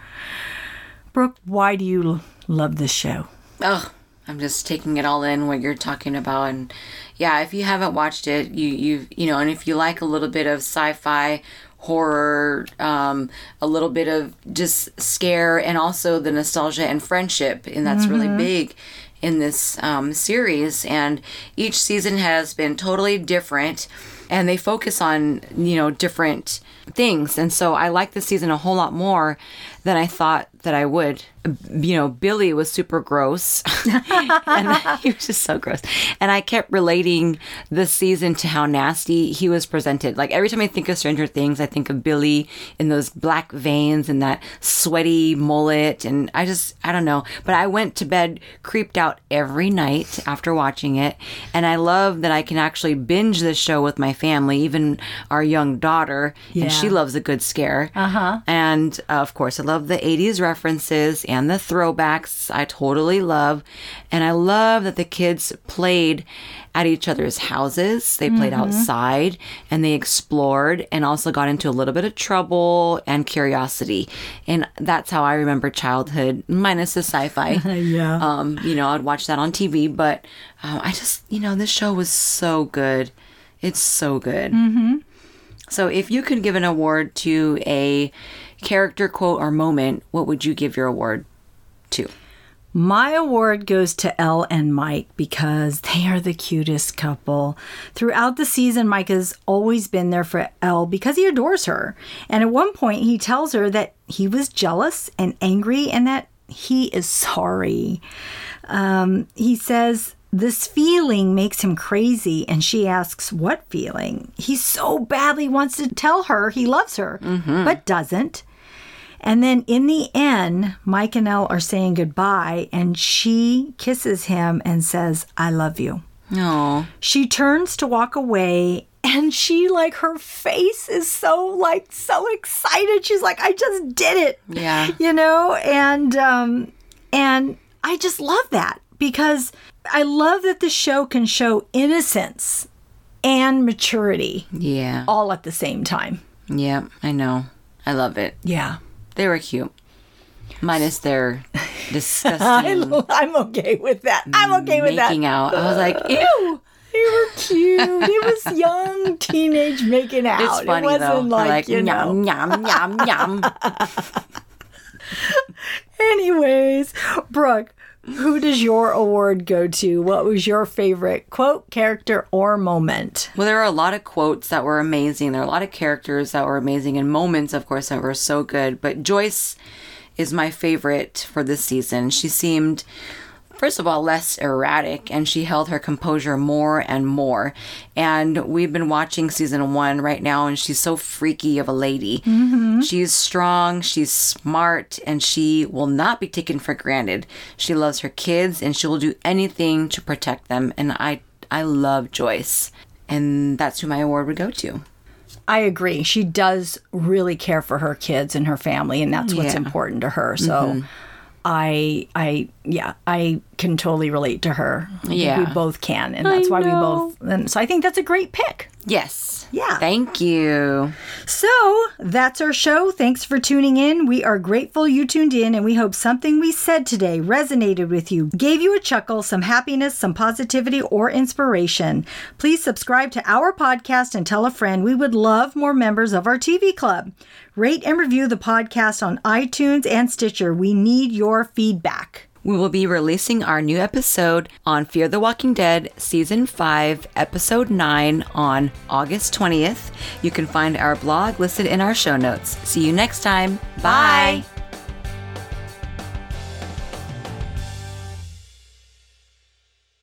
S1: Brooke, why do you love this show?
S2: Oh, I'm just taking it all in what you're talking about, and yeah, if you haven't watched it, you you you know, and if you like a little bit of sci-fi, horror, um, a little bit of just scare, and also the nostalgia and friendship, and that's really big in this um, series. And each season has been totally different, and they focus on you know different things, and so I like this season a whole lot more than I thought that I would. You know, Billy was super gross, and he was just so gross. And I kept relating this season to how nasty he was presented. Like every time I think of Stranger Things, I think of Billy in those black veins and that sweaty mullet. And I just, I don't know. But I went to bed creeped out every night after watching it. And I love that I can actually binge this show with my family, even our young daughter.
S1: Yeah.
S2: And she loves a good scare. Uh huh. And uh, of course, I love the 80s references and the throwbacks. I totally love. And I love that the kids played at each other's houses. They played outside and they explored and also got into a little bit of trouble and curiosity. And that's how I remember childhood, minus the sci fi.
S1: Yeah.
S2: Um, you know, I'd watch that on TV, but um, I just, you know, this show was so good. It's so good. Mm-hmm. So, if you could give an award to a character quote or moment, what would you give your award to?
S1: My award goes to El and Mike because they are the cutest couple. Throughout the season, Mike has always been there for El because he adores her. And at one point, he tells her that he was jealous and angry and that he is sorry. Um, he says, this feeling makes him crazy, and she asks, What feeling? He so badly wants to tell her he loves her, but doesn't. And then in the end, Mike and El are saying goodbye, and she kisses him and says, I love you.
S2: Oh,
S1: She turns to walk away, and she, like, her face is so, like, so excited. She's like, I just did it.
S2: Yeah.
S1: You know? And, um, and I just love that because I love that the show can show innocence and maturity
S2: yeah.
S1: all at the same time.
S2: Yeah, I know. I love it.
S1: Yeah.
S2: They were cute. Minus their disgusting
S1: I'm okay with that. I'm okay with that.
S2: making out. I was like, ew.
S1: They were cute. It was young teenage making out.
S2: It's funny
S1: it wasn't
S2: though.
S1: like,
S2: like
S1: you know.
S2: yum yum yum yum.
S1: Anyways, Brooke, who does your award go to? What was your favorite quote, character, or moment?
S2: Well, there were a lot of quotes that were amazing. There are a lot of characters that were amazing, and moments, of course, that were so good. But Joyce is my favorite for this season. She seemed, first of all, less erratic, and she held her composure more and more. And we've been watching season one right now, and she's so freaky of a lady. She's strong, she's smart, and she will not be taken for granted. She loves her kids, and she will do anything to protect them. And I, I love Joyce, and that's who my award would go to.
S1: I agree. She does really care for her kids and her family, and that's what's
S2: Yeah. Mm-hmm.
S1: important to her. So, I, I, yeah, I can totally relate to her.
S2: Yeah.
S1: we both can, and that's why we both. And so, I think that's a great pick.
S2: Yes.
S1: Yeah.
S2: Thank you.
S1: So that's our show. Thanks for tuning in. We are grateful you tuned in, and we hope something we said today resonated with you, gave you a chuckle, some happiness, some positivity, or inspiration. Please subscribe to our podcast and tell a friend. We would love more members of our TV club. Rate and review the podcast on iTunes and Stitcher. We need your feedback.
S2: We will be releasing our new episode on Fear the Walking Dead Season 5, Episode 9 on August 20th. You can find our blog listed in our show notes. See you next time. Bye.
S1: Bye.